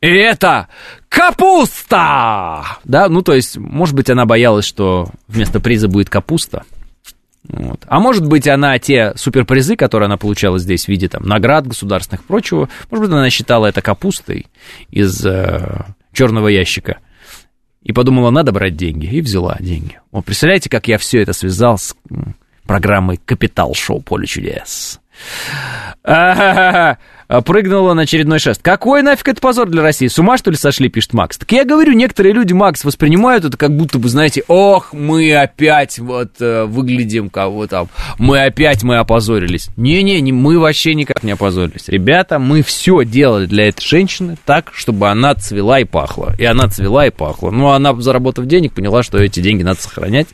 И это капуста! Да, ну то есть, может быть, она боялась, что вместо приза будет капуста. Вот. А может быть, она те суперпризы, которые она получала здесь в виде там, наград государственных и прочего, может быть, она считала это капустой из э, черного ящика – и подумала, надо брать деньги, и взяла деньги. О, представляете, как я все это связал с программой «Капитал Шоу Поле чудес». А, прыгнула на очередной шест. Какой нафиг это позор для России? С ума, что ли, сошли, пишет Макс. Так я говорю, некоторые люди, Макс, воспринимают это как будто бы, знаете, ох, мы опять вот э, выглядим кого там, мы опять мы опозорились. Не-не, не, мы вообще никак не опозорились. Ребята, мы все делали для этой женщины так, чтобы она цвела и пахла. И она цвела и пахла. Ну, она, заработав денег, поняла, что эти деньги надо сохранять.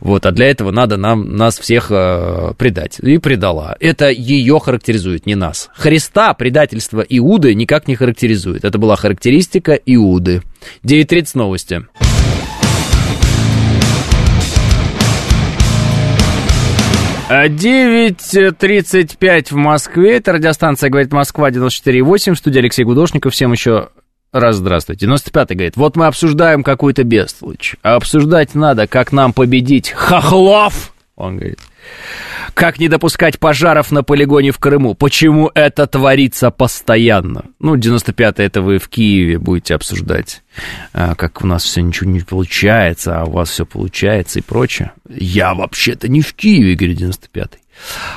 Вот, а для этого надо нам, нас всех э, предать. И предала. Это ее характеризует, не нас. Христа себя предательство Иуды никак не характеризует. Это была характеристика Иуды. 9.30 новости. Девять тридцать пять в Москве. Это радиостанция «Говорит Москва» 94,8. Студия Алексей Гудошников. Всем еще раз здравствуйте. 95-й говорит, вот мы обсуждаем какую-то бестолочь. А обсуждать надо, как нам победить хохлов. Он говорит, как не допускать пожаров на полигоне в Крыму? Почему это творится постоянно? Ну, 95-й это вы в Киеве будете обсуждать, а, как у нас все ничего не получается, а у вас все получается и прочее. Я вообще-то не в Киеве, говорит 95-й.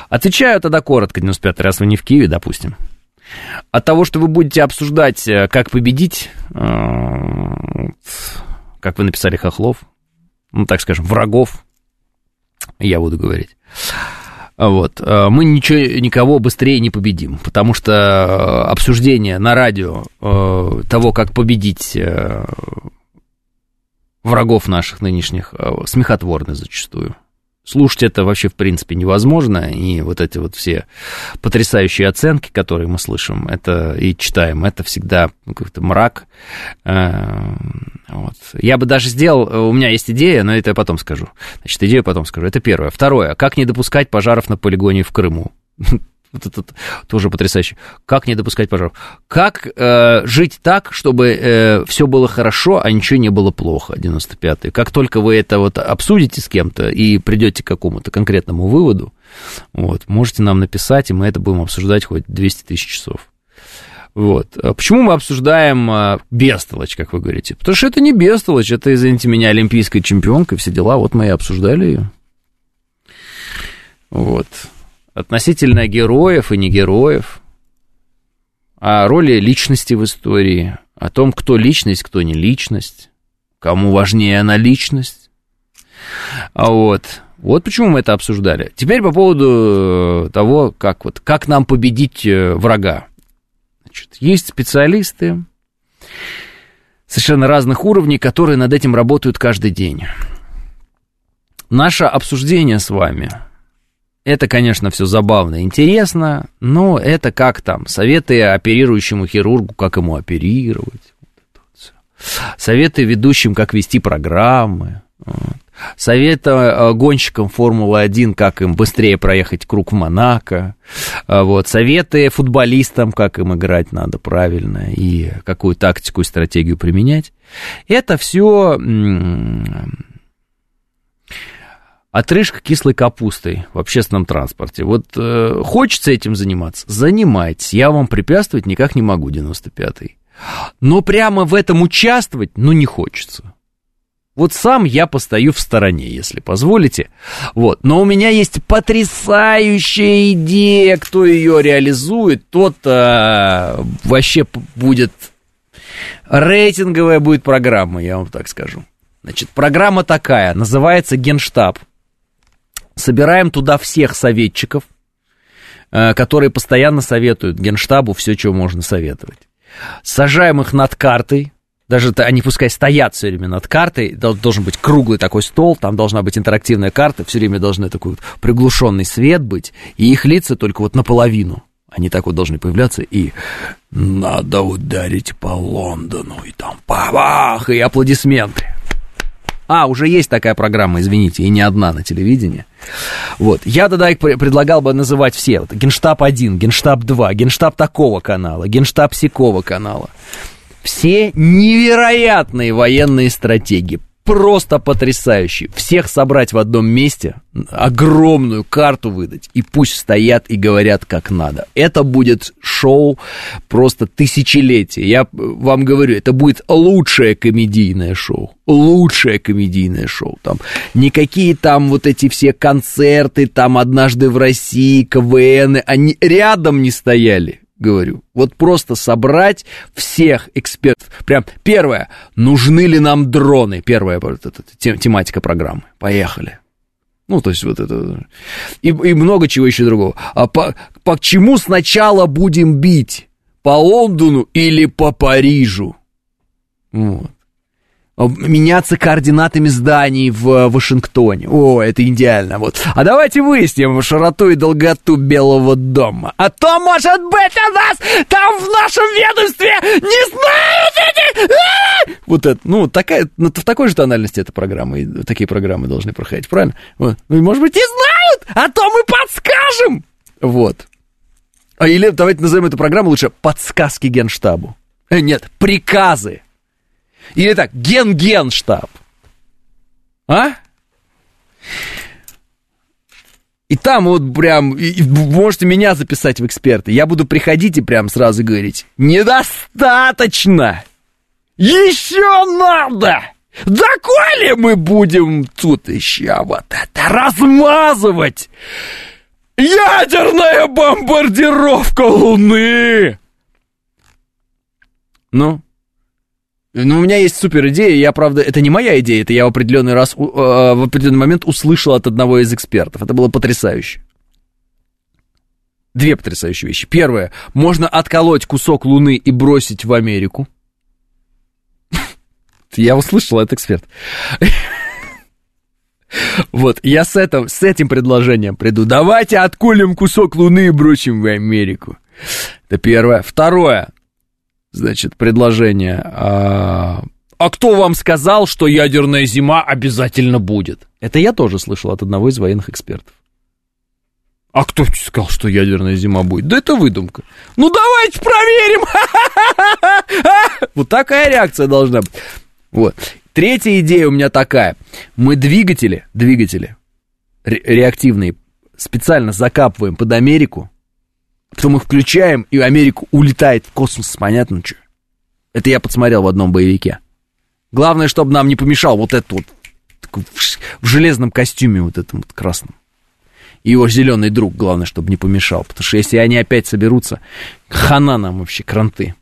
Отвечаю тогда коротко, 95-й, раз вы не в Киеве, допустим. От того, что вы будете обсуждать, э, как победить, э, как вы написали, хохлов, ну, так скажем, врагов, я буду говорить. Вот. Э, мы ничего, никого быстрее не победим, потому что обсуждение на радио того, как победить врагов наших нынешних, смехотворны зачастую. Слушать это вообще, в принципе, невозможно, и вот эти вот все потрясающие оценки, которые мы слышим, это и читаем, это всегда какой-то мрак. Э, вот. Я бы даже сделал, у меня есть идея, но это я потом скажу. Значит, идею потом скажу. Это первое. Второе. Как не допускать пожаров на полигоне в Крыму? Вот это тоже потрясающе. Как не допускать пожаров? Как э, жить так, чтобы э, все было хорошо, а ничего не было плохо, 95-й? Как только вы это вот обсудите с кем-то и придете к какому-то конкретному выводу, вот, можете нам написать, и мы это будем обсуждать хоть 200 тысяч часов. Вот. А почему мы обсуждаем а, бестолочь, как вы говорите? Потому что это не бестолочь, это, извините меня, олимпийская чемпионка, все дела, вот мы и обсуждали ее. Вот относительно героев и не героев, о роли личности в истории, о том, кто личность, кто не личность, кому важнее она личность. А вот. Вот почему мы это обсуждали. Теперь по поводу э, того, как, вот, как нам победить э, врага. Значит, есть специалисты совершенно разных уровней, которые над этим работают каждый день. Наше обсуждение с вами – это, конечно, все забавно интересно, но это как там, советы оперирующему хирургу, как ему оперировать, советы ведущим, как вести программы, советы э, гонщикам Формулы-1, как им быстрее проехать круг в Монако, а вот, советы футболистам, как им играть надо правильно и какую тактику и стратегию применять. Это все отрыжка кислой капустой в общественном транспорте. Вот э, хочется этим заниматься? Занимайтесь. Я вам препятствовать никак не могу, 95-й. Но прямо в этом участвовать, ну, не хочется. Вот сам я постою в стороне, если позволите. Вот. Но у меня есть потрясающая идея, кто ее реализует, тот а, вообще будет рейтинговая будет программа, я вам так скажу. Значит, программа такая, называется Генштаб собираем туда всех советчиков, э, которые постоянно советуют Генштабу все, что можно советовать. Сажаем их над картой, даже они пускай стоят все время над картой, должен быть круглый такой стол, там должна быть интерактивная карта, все время должен такой вот приглушенный свет быть, и их лица только вот наполовину. Они так вот должны появляться, и надо ударить по Лондону, и там бабах, и аплодисменты. А, уже есть такая программа, извините, и не одна на телевидении. Вот. Я тогда их предлагал бы называть все. Вот, Генштаб 1, Генштаб 2, Генштаб такого канала, Генштаб сякого канала. Все невероятные военные стратегии просто потрясающий. Всех собрать в одном месте, огромную карту выдать, и пусть стоят и говорят как надо. Это будет шоу просто тысячелетия. Я вам говорю, это будет лучшее комедийное шоу. Лучшее комедийное шоу. Там никакие там вот эти все концерты, там однажды в России, КВН, они рядом не стояли говорю. Вот просто собрать всех экспертов. Прям первое, нужны ли нам дроны? Первая вот эта, тематика программы. Поехали. Ну, то есть вот это... И, и много чего еще другого. А по, по чему сначала будем бить? По Лондону или по Парижу? Вот. Меняться координатами зданий в Вашингтоне. О, это идеально. Вот. А давайте выясним широту и долготу Белого дома. А то, может быть, о нас там в нашем ведомстве не знают эти... А! Вот это, ну, такая, ну, в такой же тональности эта программа, и такие программы должны проходить, правильно? Вот. Ну, может быть, не знают, а то мы подскажем. Вот. А или давайте назовем эту программу лучше «Подсказки Генштабу». Э, нет, приказы или так, ген-ген-штаб. А? И там вот прям, можете меня записать в эксперты. Я буду приходить и прям сразу говорить, недостаточно! Еще надо! Да мы будем тут еще вот это размазывать? Ядерная бомбардировка Луны! Ну, ну, у меня есть супер идея, я, правда, это не моя идея, это я в определенный раз, э, в определенный момент услышал от одного из экспертов. Это было потрясающе. Две потрясающие вещи. Первое, можно отколоть кусок Луны и бросить в Америку. Я услышал, это эксперт. Вот, я с этим, с этим предложением приду. Давайте отколем кусок Луны и бросим в Америку. Это первое. Второе значит, предложение. А, а кто вам сказал, что ядерная зима обязательно будет? Это я тоже слышал от одного из военных экспертов. А кто сказал, что ядерная зима будет? Да это выдумка. Ну давайте проверим! Вот такая реакция должна быть. Вот. Третья идея у меня такая. Мы двигатели, двигатели реактивные специально закапываем под Америку, Потом их включаем, и Америка улетает в космос, понятно, что? Это я подсмотрел в одном боевике. Главное, чтобы нам не помешал вот этот вот в железном костюме вот этом вот красном. И его зеленый друг, главное, чтобы не помешал. Потому что если они опять соберутся, хана нам вообще, кранты.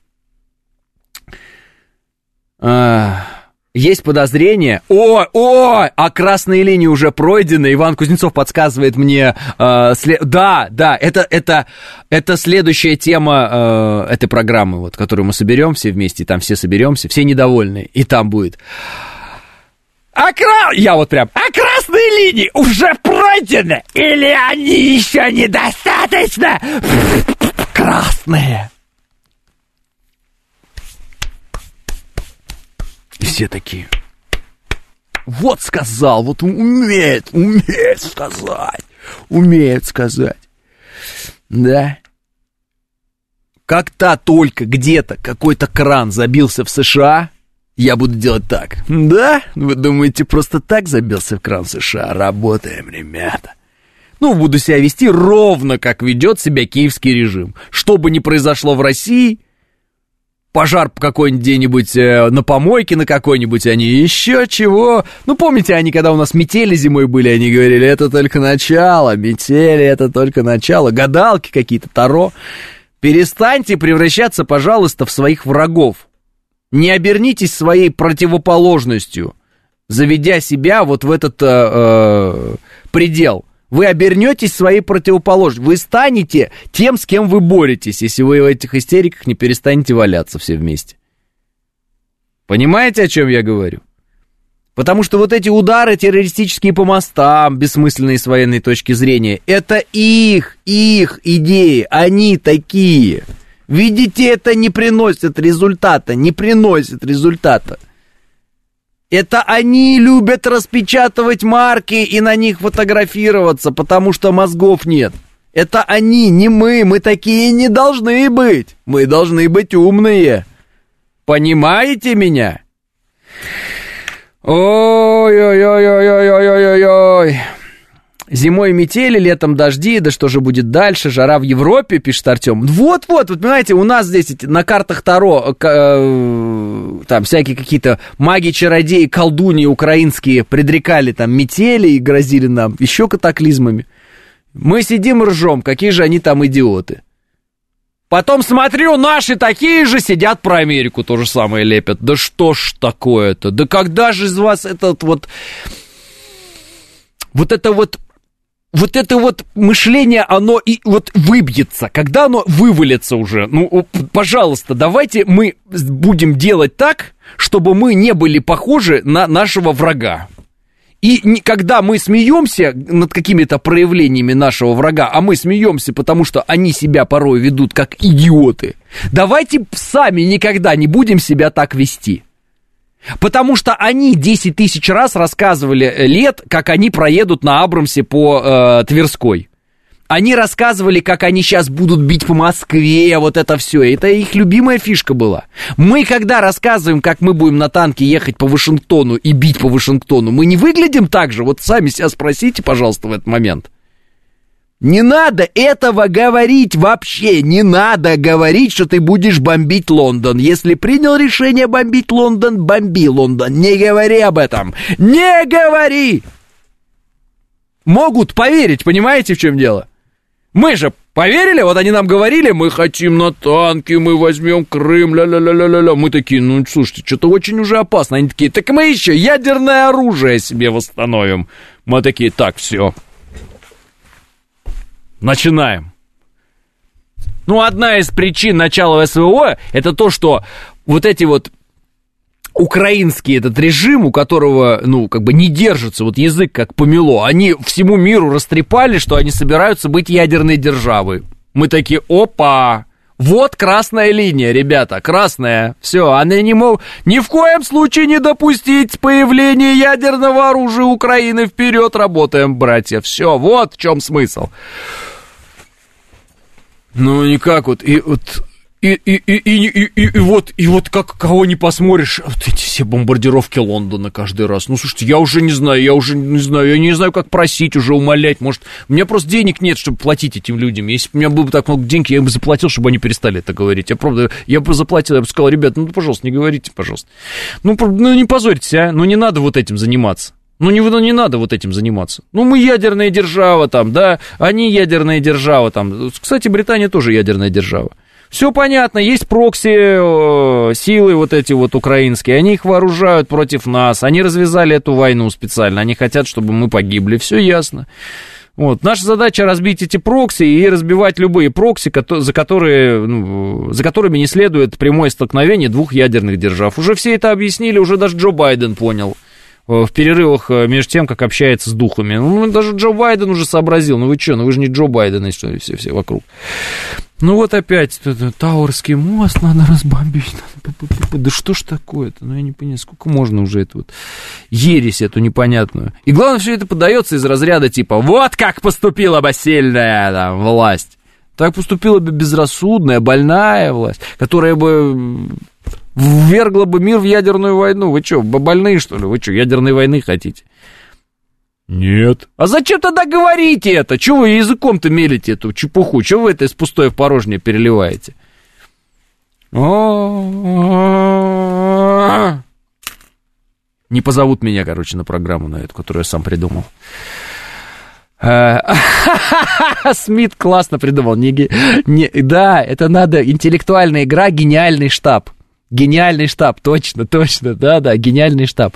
А, есть подозрение. О, о, а красные линии уже пройдены. Иван Кузнецов подсказывает мне. Э, след... Да, да, это, это, это следующая тема э, этой программы, вот, которую мы соберем все вместе, там все соберемся, все недовольны, и там будет. А кра... Я вот прям. А красные линии уже пройдены? Или они еще недостаточно красные? И все такие, вот сказал, вот умеет, умеет сказать, умеет сказать. Да? Как-то только где-то какой-то кран забился в США, я буду делать так. Да? Вы думаете, просто так забился в кран в США? Работаем, ребята. Ну, буду себя вести ровно, как ведет себя киевский режим. Что бы ни произошло в России, пожар какой-нибудь где-нибудь э, на помойке на какой-нибудь, они еще чего. Ну, помните, они когда у нас метели зимой были, они говорили, это только начало, метели, это только начало, гадалки какие-то, таро. Перестаньте превращаться, пожалуйста, в своих врагов. Не обернитесь своей противоположностью, заведя себя вот в этот э, э, предел вы обернетесь своей противоположностью. Вы станете тем, с кем вы боретесь, если вы в этих истериках не перестанете валяться все вместе. Понимаете, о чем я говорю? Потому что вот эти удары террористические по мостам, бессмысленные с военной точки зрения, это их, их идеи, они такие. Видите, это не приносит результата, не приносит результата. Это они любят распечатывать марки и на них фотографироваться, потому что мозгов нет. Это они, не мы, мы такие не должны быть. Мы должны быть умные. Понимаете меня? Ой-ой-ой-ой-ой-ой-ой-ой. Зимой метели, летом дожди, да что же будет дальше? Жара в Европе, пишет Артем. Вот-вот, вот понимаете, у нас здесь на картах Таро э, там всякие какие-то маги-чародеи, колдуньи украинские предрекали там метели и грозили нам еще катаклизмами. Мы сидим ржем, какие же они там идиоты. Потом смотрю, наши такие же сидят про Америку, то же самое лепят. Да что ж такое-то? Да когда же из вас этот вот... Вот это вот вот это вот мышление, оно и вот выбьется, когда оно вывалится уже. Ну, пожалуйста, давайте мы будем делать так, чтобы мы не были похожи на нашего врага. И когда мы смеемся над какими-то проявлениями нашего врага, а мы смеемся, потому что они себя порой ведут как идиоты, давайте сами никогда не будем себя так вести. Потому что они 10 тысяч раз рассказывали э, лет, как они проедут на Абрамсе по э, Тверской. Они рассказывали, как они сейчас будут бить по Москве, вот это все. Это их любимая фишка была. Мы, когда рассказываем, как мы будем на танке ехать по Вашингтону и бить по Вашингтону, мы не выглядим так же? Вот сами себя спросите, пожалуйста, в этот момент. Не надо этого говорить вообще. Не надо говорить, что ты будешь бомбить Лондон. Если принял решение бомбить Лондон, бомби Лондон. Не говори об этом. Не говори! Могут поверить, понимаете, в чем дело? Мы же поверили, вот они нам говорили, мы хотим на танки, мы возьмем Крым, ля-ля-ля-ля-ля. Мы такие, ну, слушайте, что-то очень уже опасно. Они такие, так мы еще ядерное оружие себе восстановим. Мы такие, так, все, Начинаем. Ну, одна из причин начала СВО это то, что вот эти вот украинский этот режим, у которого, ну, как бы не держится вот язык как помело, они всему миру растрепали, что они собираются быть ядерной державой. Мы такие, опа, вот красная линия, ребята, красная. Все, они не могут ни в коем случае не допустить появления ядерного оружия Украины. Вперед работаем, братья. Все, вот в чем смысл. Ну, никак вот, и вот и, и, и, и, и, и, вот, и вот как кого не посмотришь, вот эти все бомбардировки Лондона каждый раз. Ну, слушайте, я уже не знаю, я уже не знаю, я не знаю, как просить, уже умолять. Может, у меня просто денег нет, чтобы платить этим людям. Если бы у меня было бы так много денег, я бы заплатил, чтобы они перестали это говорить. Я правда, я бы заплатил, я бы сказал, ребят, ну, пожалуйста, не говорите, пожалуйста. Ну, ну не позорьтесь, а, ну, не надо вот этим заниматься. Ну, не, ну, не надо вот этим заниматься. Ну, мы ядерная держава там, да, они ядерная держава там. Кстати, Британия тоже ядерная держава. Все понятно, есть прокси э, силы вот эти вот украинские, они их вооружают против нас, они развязали эту войну специально, они хотят, чтобы мы погибли, все ясно. Вот. Наша задача разбить эти прокси и разбивать любые прокси, за, которые, ну, за которыми не следует прямое столкновение двух ядерных держав. Уже все это объяснили, уже даже Джо Байден понял в перерывах э, между тем, как общается с духами. Ну, даже Джо Байден уже сообразил. Ну вы что, ну вы же не Джо Байден, и что все, все вокруг. Ну вот опять Тауэрский мост надо разбомбить. Да что ж такое-то? Ну я не понимаю, сколько можно уже это вот ересь эту непонятную. И главное, все это подается из разряда типа вот как поступила бы сильная там, власть. Так поступила бы безрассудная, больная власть, которая бы ввергла бы мир в ядерную войну. Вы что, больные, что ли? Вы что, ядерной войны хотите? Нет. А зачем тогда говорите это? Чего вы языком-то мелите эту чепуху? Чего вы это из пустое в порожнее переливаете? Не позовут меня, короче, на программу на эту, которую я сам придумал. Смит классно придумал. Не, не, да, это надо интеллектуальная игра, гениальный штаб. Гениальный штаб, точно, точно, да-да, гениальный штаб.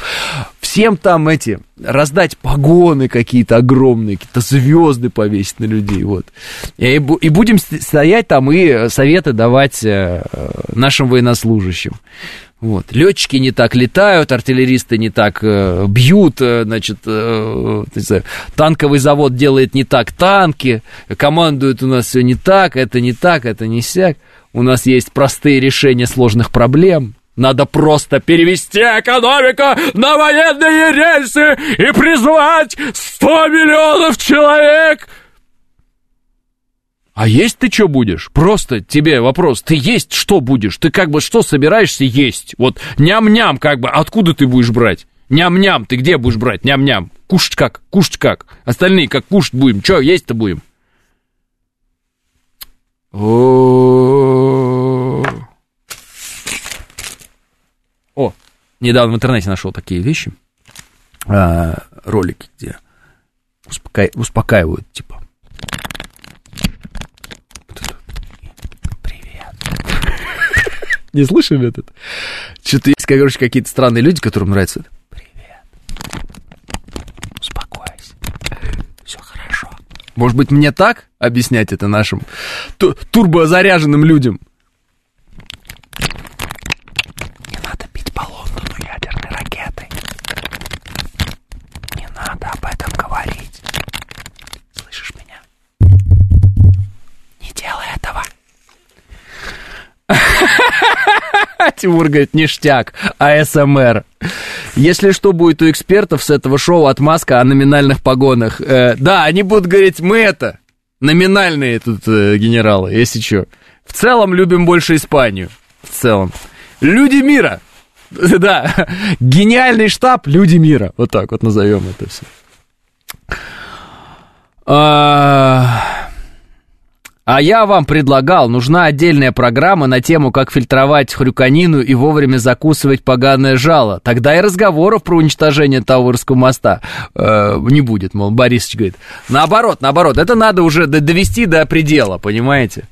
Всем там эти, раздать погоны какие-то огромные, какие-то звезды повесить на людей, вот. И, и будем стоять там и советы давать э, нашим военнослужащим. Вот. Летчики не так летают, артиллеристы не так э, бьют, э, значит, э, знаю, танковый завод делает не так танки, командует у нас все не так, это не так, это не сяк. У нас есть простые решения сложных проблем. Надо просто перевести экономику на военные рельсы и призвать 100 миллионов человек. А есть ты что будешь? Просто тебе вопрос. Ты есть что будешь? Ты как бы что собираешься есть? Вот ням-ням как бы. Откуда ты будешь брать? Ням-ням. Ты где будешь брать? Ням-ням. Кушать как? Кушать как? Остальные как кушать будем? Что есть-то будем? О, недавно в интернете нашел такие вещи, а, ролики, где успока... успокаивают, типа. Привет. Не слышали этот? Что-то есть, короче, какие-то странные люди, которым нравится это. Может быть, мне так объяснять это нашим ту- турбозаряженным людям? Не надо бить по Лондону ядерной ракетой. Не надо об этом говорить. Слышишь меня? Не делай этого. Тимур говорит, ништяк, АСМР. Если что будет у экспертов с этого шоу отмазка о номинальных погонах. Э, да, они будут говорить, мы это, номинальные тут э, генералы, если что. В целом любим больше Испанию. В целом. Люди мира. Да, гениальный штаб Люди мира. Вот так вот назовем это все. А... А я вам предлагал, нужна отдельная программа на тему, как фильтровать хрюканину и вовремя закусывать поганое жало. Тогда и разговоров про уничтожение Тауэрского моста э, не будет, мол, Борисович говорит. Наоборот, наоборот, это надо уже довести до предела, понимаете?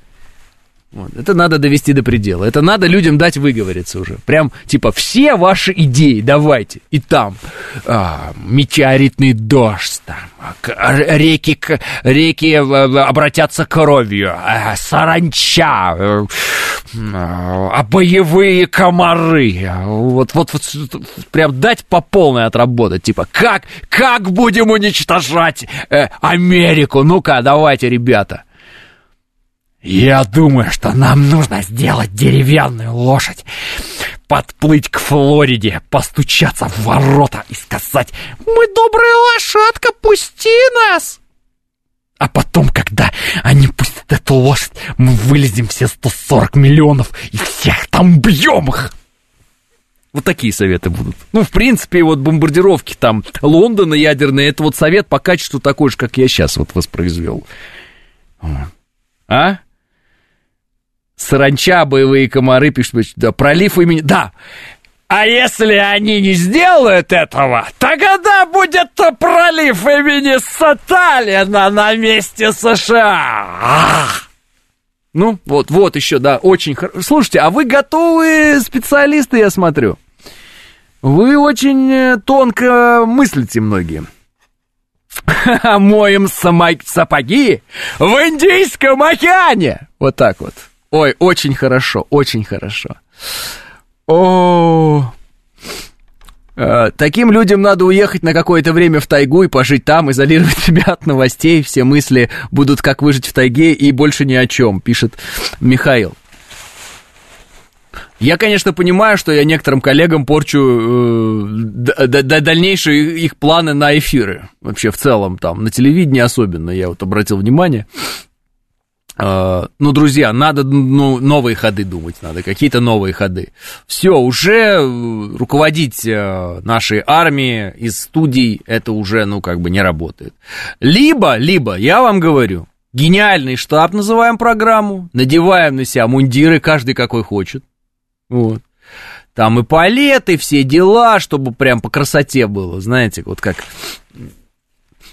Вот. Это надо довести до предела. Это надо людям дать выговориться уже. Прям, типа, все ваши идеи давайте. И там а, метеоритный дождь, там, а, реки, реки обратятся кровью, а, саранча, а, а боевые комары. Вот, вот, вот, прям дать по полной отработать. Типа, как, как будем уничтожать э, Америку? Ну-ка, давайте, ребята. Я думаю, что нам нужно сделать деревянную лошадь, подплыть к Флориде, постучаться в ворота и сказать «Мы добрая лошадка, пусти нас!» А потом, когда они пустят эту лошадь, мы вылезем все 140 миллионов и всех там бьем их. Вот такие советы будут. Ну, в принципе, вот бомбардировки там Лондона ядерные, это вот совет по качеству такой же, как я сейчас вот воспроизвел. А? Саранча, боевые комары, пишут, да, пролив имени... Да, а если они не сделают этого, тогда будет пролив имени Сталина на месте США. Ну, вот, вот еще, да, очень хорошо. Слушайте, а вы готовые специалисты, я смотрю. Вы очень э, тонко мыслите многие. Моем сапоги в Индийском океане. Вот так вот. Ой, очень хорошо, очень хорошо. О, э, Таким людям надо уехать на какое-то время в тайгу и пожить там, изолировать себя от новостей. Все мысли будут как выжить в тайге и больше ни о чем, пишет Михаил. Я, конечно, понимаю, что я некоторым коллегам порчу э, дальнейшие их планы на эфиры. Вообще, в целом, там, на телевидении особенно, я вот обратил внимание. Uh, ну, друзья, надо ну, новые ходы думать, надо какие-то новые ходы. Все, уже э, руководить uh, нашей армией из студий, это уже, ну, как бы не работает. Либо, либо, я вам говорю, гениальный штаб называем программу, надеваем на себя мундиры, каждый какой хочет. Вот. Там и палеты, все дела, чтобы прям по красоте было, знаете, вот как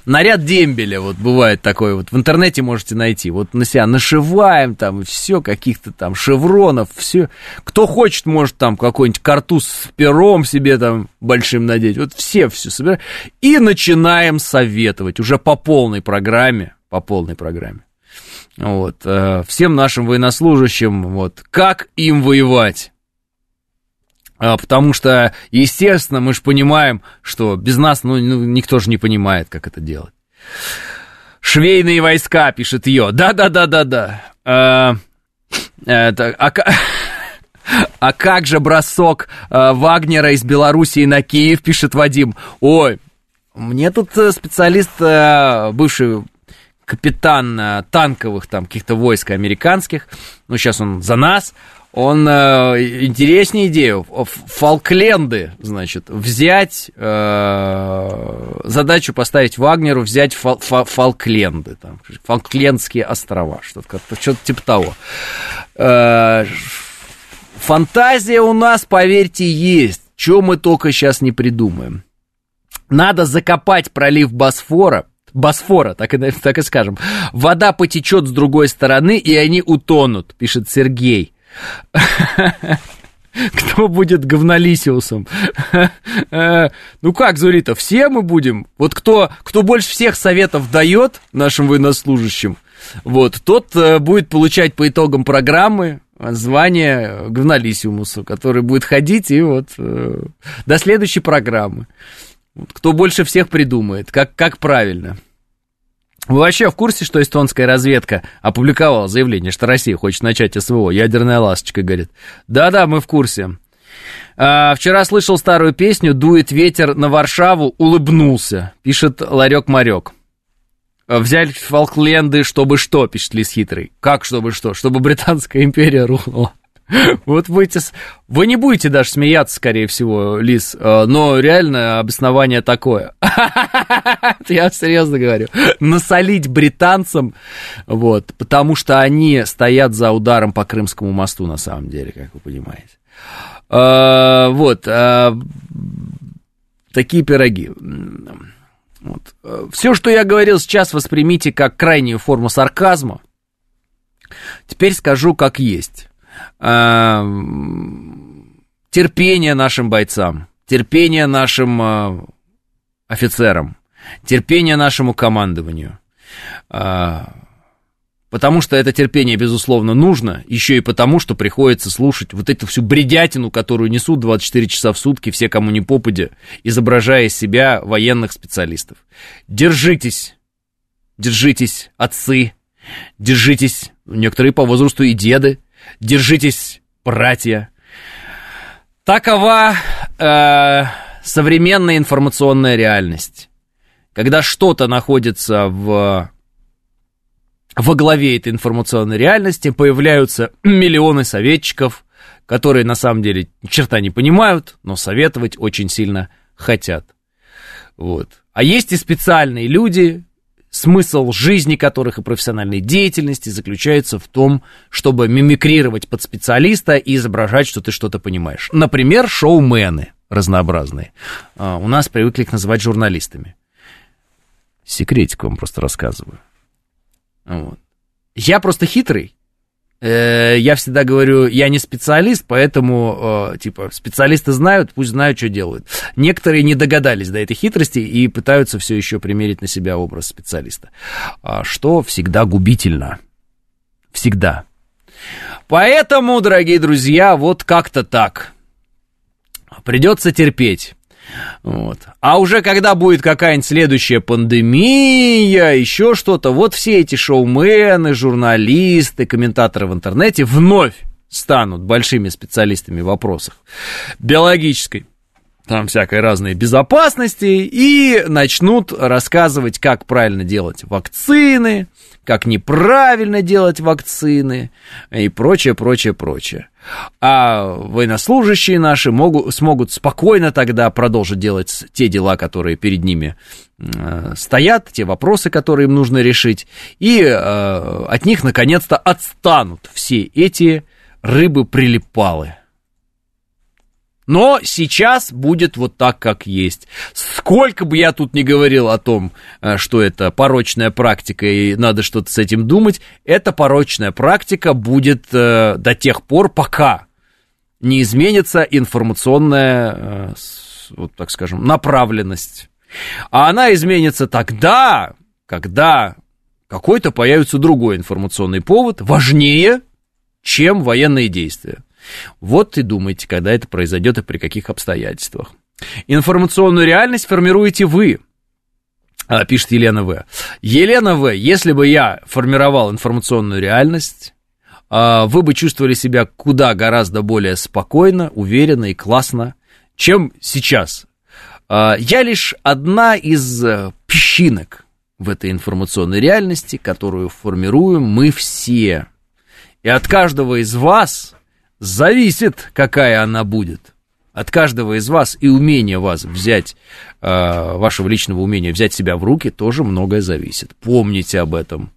наряд дембеля, вот бывает такой вот, в интернете можете найти, вот на себя нашиваем там, все, каких-то там шевронов, все, кто хочет, может там какой-нибудь картуз с пером себе там большим надеть, вот все все собираем, и начинаем советовать. Уже по полной программе, по полной программе. Вот, э, всем нашим военнослужащим, вот, как им воевать, потому что, естественно, мы же понимаем, что без нас, ну, ну, никто же не понимает, как это делать. Швейные войска, пишет ее. Да-да-да-да-да. А, а, а как же бросок а, Вагнера из Белоруссии на Киев, пишет Вадим. Ой, мне тут э, специалист, э, бывший капитан э, танковых там каких-то войск американских, ну, сейчас он за нас, он э, интереснее идею. Фолкленды, значит, взять, э, задачу поставить Вагнеру, взять фол, фол, Фолкленды, там, Фолклендские острова, что-то, что-то типа того. Э, фантазия у нас, поверьте, есть. Чем мы только сейчас не придумаем. Надо закопать пролив Босфора, Босфора, так и, так и скажем. Вода потечет с другой стороны, и они утонут, пишет Сергей. Кто будет говнолисиусом? Ну как, Зурита, все мы будем? Вот кто, кто больше всех советов дает нашим военнослужащим, вот, тот э, будет получать по итогам программы звание говнолисиумусу, который будет ходить и вот э, до следующей программы. Кто больше всех придумает, как, как правильно. Вы вообще в курсе, что эстонская разведка опубликовала заявление, что Россия хочет начать СВО? Ядерная ласточка, говорит. Да-да, мы в курсе. А, вчера слышал старую песню «Дует ветер на Варшаву, улыбнулся», пишет Ларек-Марек. Взяли Фолкленды, чтобы что, пишет Лис Хитрый. Как чтобы что? Чтобы Британская империя рухнула. Вот будете... Вы не будете даже смеяться, скорее всего, Лис, э, но реально обоснование такое. Я серьезно говорю. Насолить британцам, вот, потому что они стоят за ударом по Крымскому мосту, на самом деле, как вы понимаете. Э, вот, э, такие пироги. Вот. Все, что я говорил сейчас, воспримите как крайнюю форму сарказма. Теперь скажу, как есть. Э, терпение нашим бойцам, терпение нашим э, офицерам, терпение нашему командованию. Э, потому что это терпение, безусловно, нужно, еще и потому, что приходится слушать вот эту всю бредятину, которую несут 24 часа в сутки все, кому не попадя, изображая из себя военных специалистов. Держитесь, держитесь, отцы, держитесь, некоторые по возрасту и деды, Держитесь, братья. Такова э, современная информационная реальность. Когда что-то находится в во главе этой информационной реальности появляются миллионы советчиков, которые на самом деле черта не понимают, но советовать очень сильно хотят. Вот. А есть и специальные люди, смысл жизни которых и профессиональной деятельности заключается в том, чтобы мимикрировать под специалиста и изображать, что ты что-то понимаешь. Например, шоумены разнообразные. А, у нас привыкли их называть журналистами. Секретик вам просто рассказываю. Вот. Я просто хитрый, Э, я всегда говорю, я не специалист, поэтому, э, типа, специалисты знают, пусть знают, что делают. Некоторые не догадались до этой хитрости и пытаются все еще примерить на себя образ специалиста, а, что всегда губительно. Всегда. Поэтому, дорогие друзья, вот как-то так. Придется терпеть. Вот. А уже когда будет какая-нибудь следующая пандемия, еще что-то, вот все эти шоумены, журналисты, комментаторы в интернете вновь станут большими специалистами в вопросах биологической, там всякой разной безопасности, и начнут рассказывать, как правильно делать вакцины, как неправильно делать вакцины и прочее, прочее, прочее. А военнослужащие наши могут, смогут спокойно тогда продолжить делать те дела, которые перед ними э, стоят, те вопросы, которые им нужно решить, и э, от них наконец-то отстанут все эти рыбы-прилипалы. Но сейчас будет вот так, как есть. Сколько бы я тут не говорил о том, э, что это порочная практика и надо что-то с этим думать, эта порочная практика будет э, до тех пор, пока не изменится информационная, э, вот так скажем, направленность. А она изменится тогда, когда какой-то появится другой информационный повод, важнее, чем военные действия. Вот и думайте, когда это произойдет и при каких обстоятельствах. Информационную реальность формируете вы, а, пишет Елена В. Елена В., если бы я формировал информационную реальность, а, вы бы чувствовали себя куда гораздо более спокойно, уверенно и классно, чем сейчас. А, я лишь одна из э, песчинок в этой информационной реальности, которую формируем мы все. И от каждого из вас Зависит, какая она будет. От каждого из вас и умения вас взять, э, вашего личного умения взять себя в руки, тоже многое зависит. Помните об этом.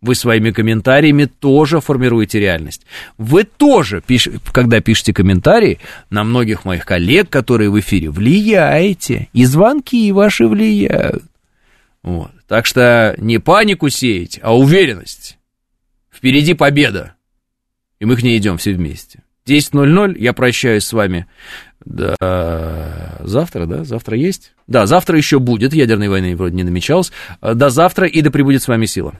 Вы своими комментариями тоже формируете реальность. Вы тоже, пиш... когда пишете комментарии, на многих моих коллег, которые в эфире, влияете. И звонки ваши влияют. Вот. Так что не панику сеять, а уверенность. Впереди победа. И мы к ней идем все вместе. 10.00. Я прощаюсь с вами до завтра, да? Завтра есть? Да, завтра еще будет. Ядерной войны вроде не намечалось. До завтра и да пребудет с вами сила.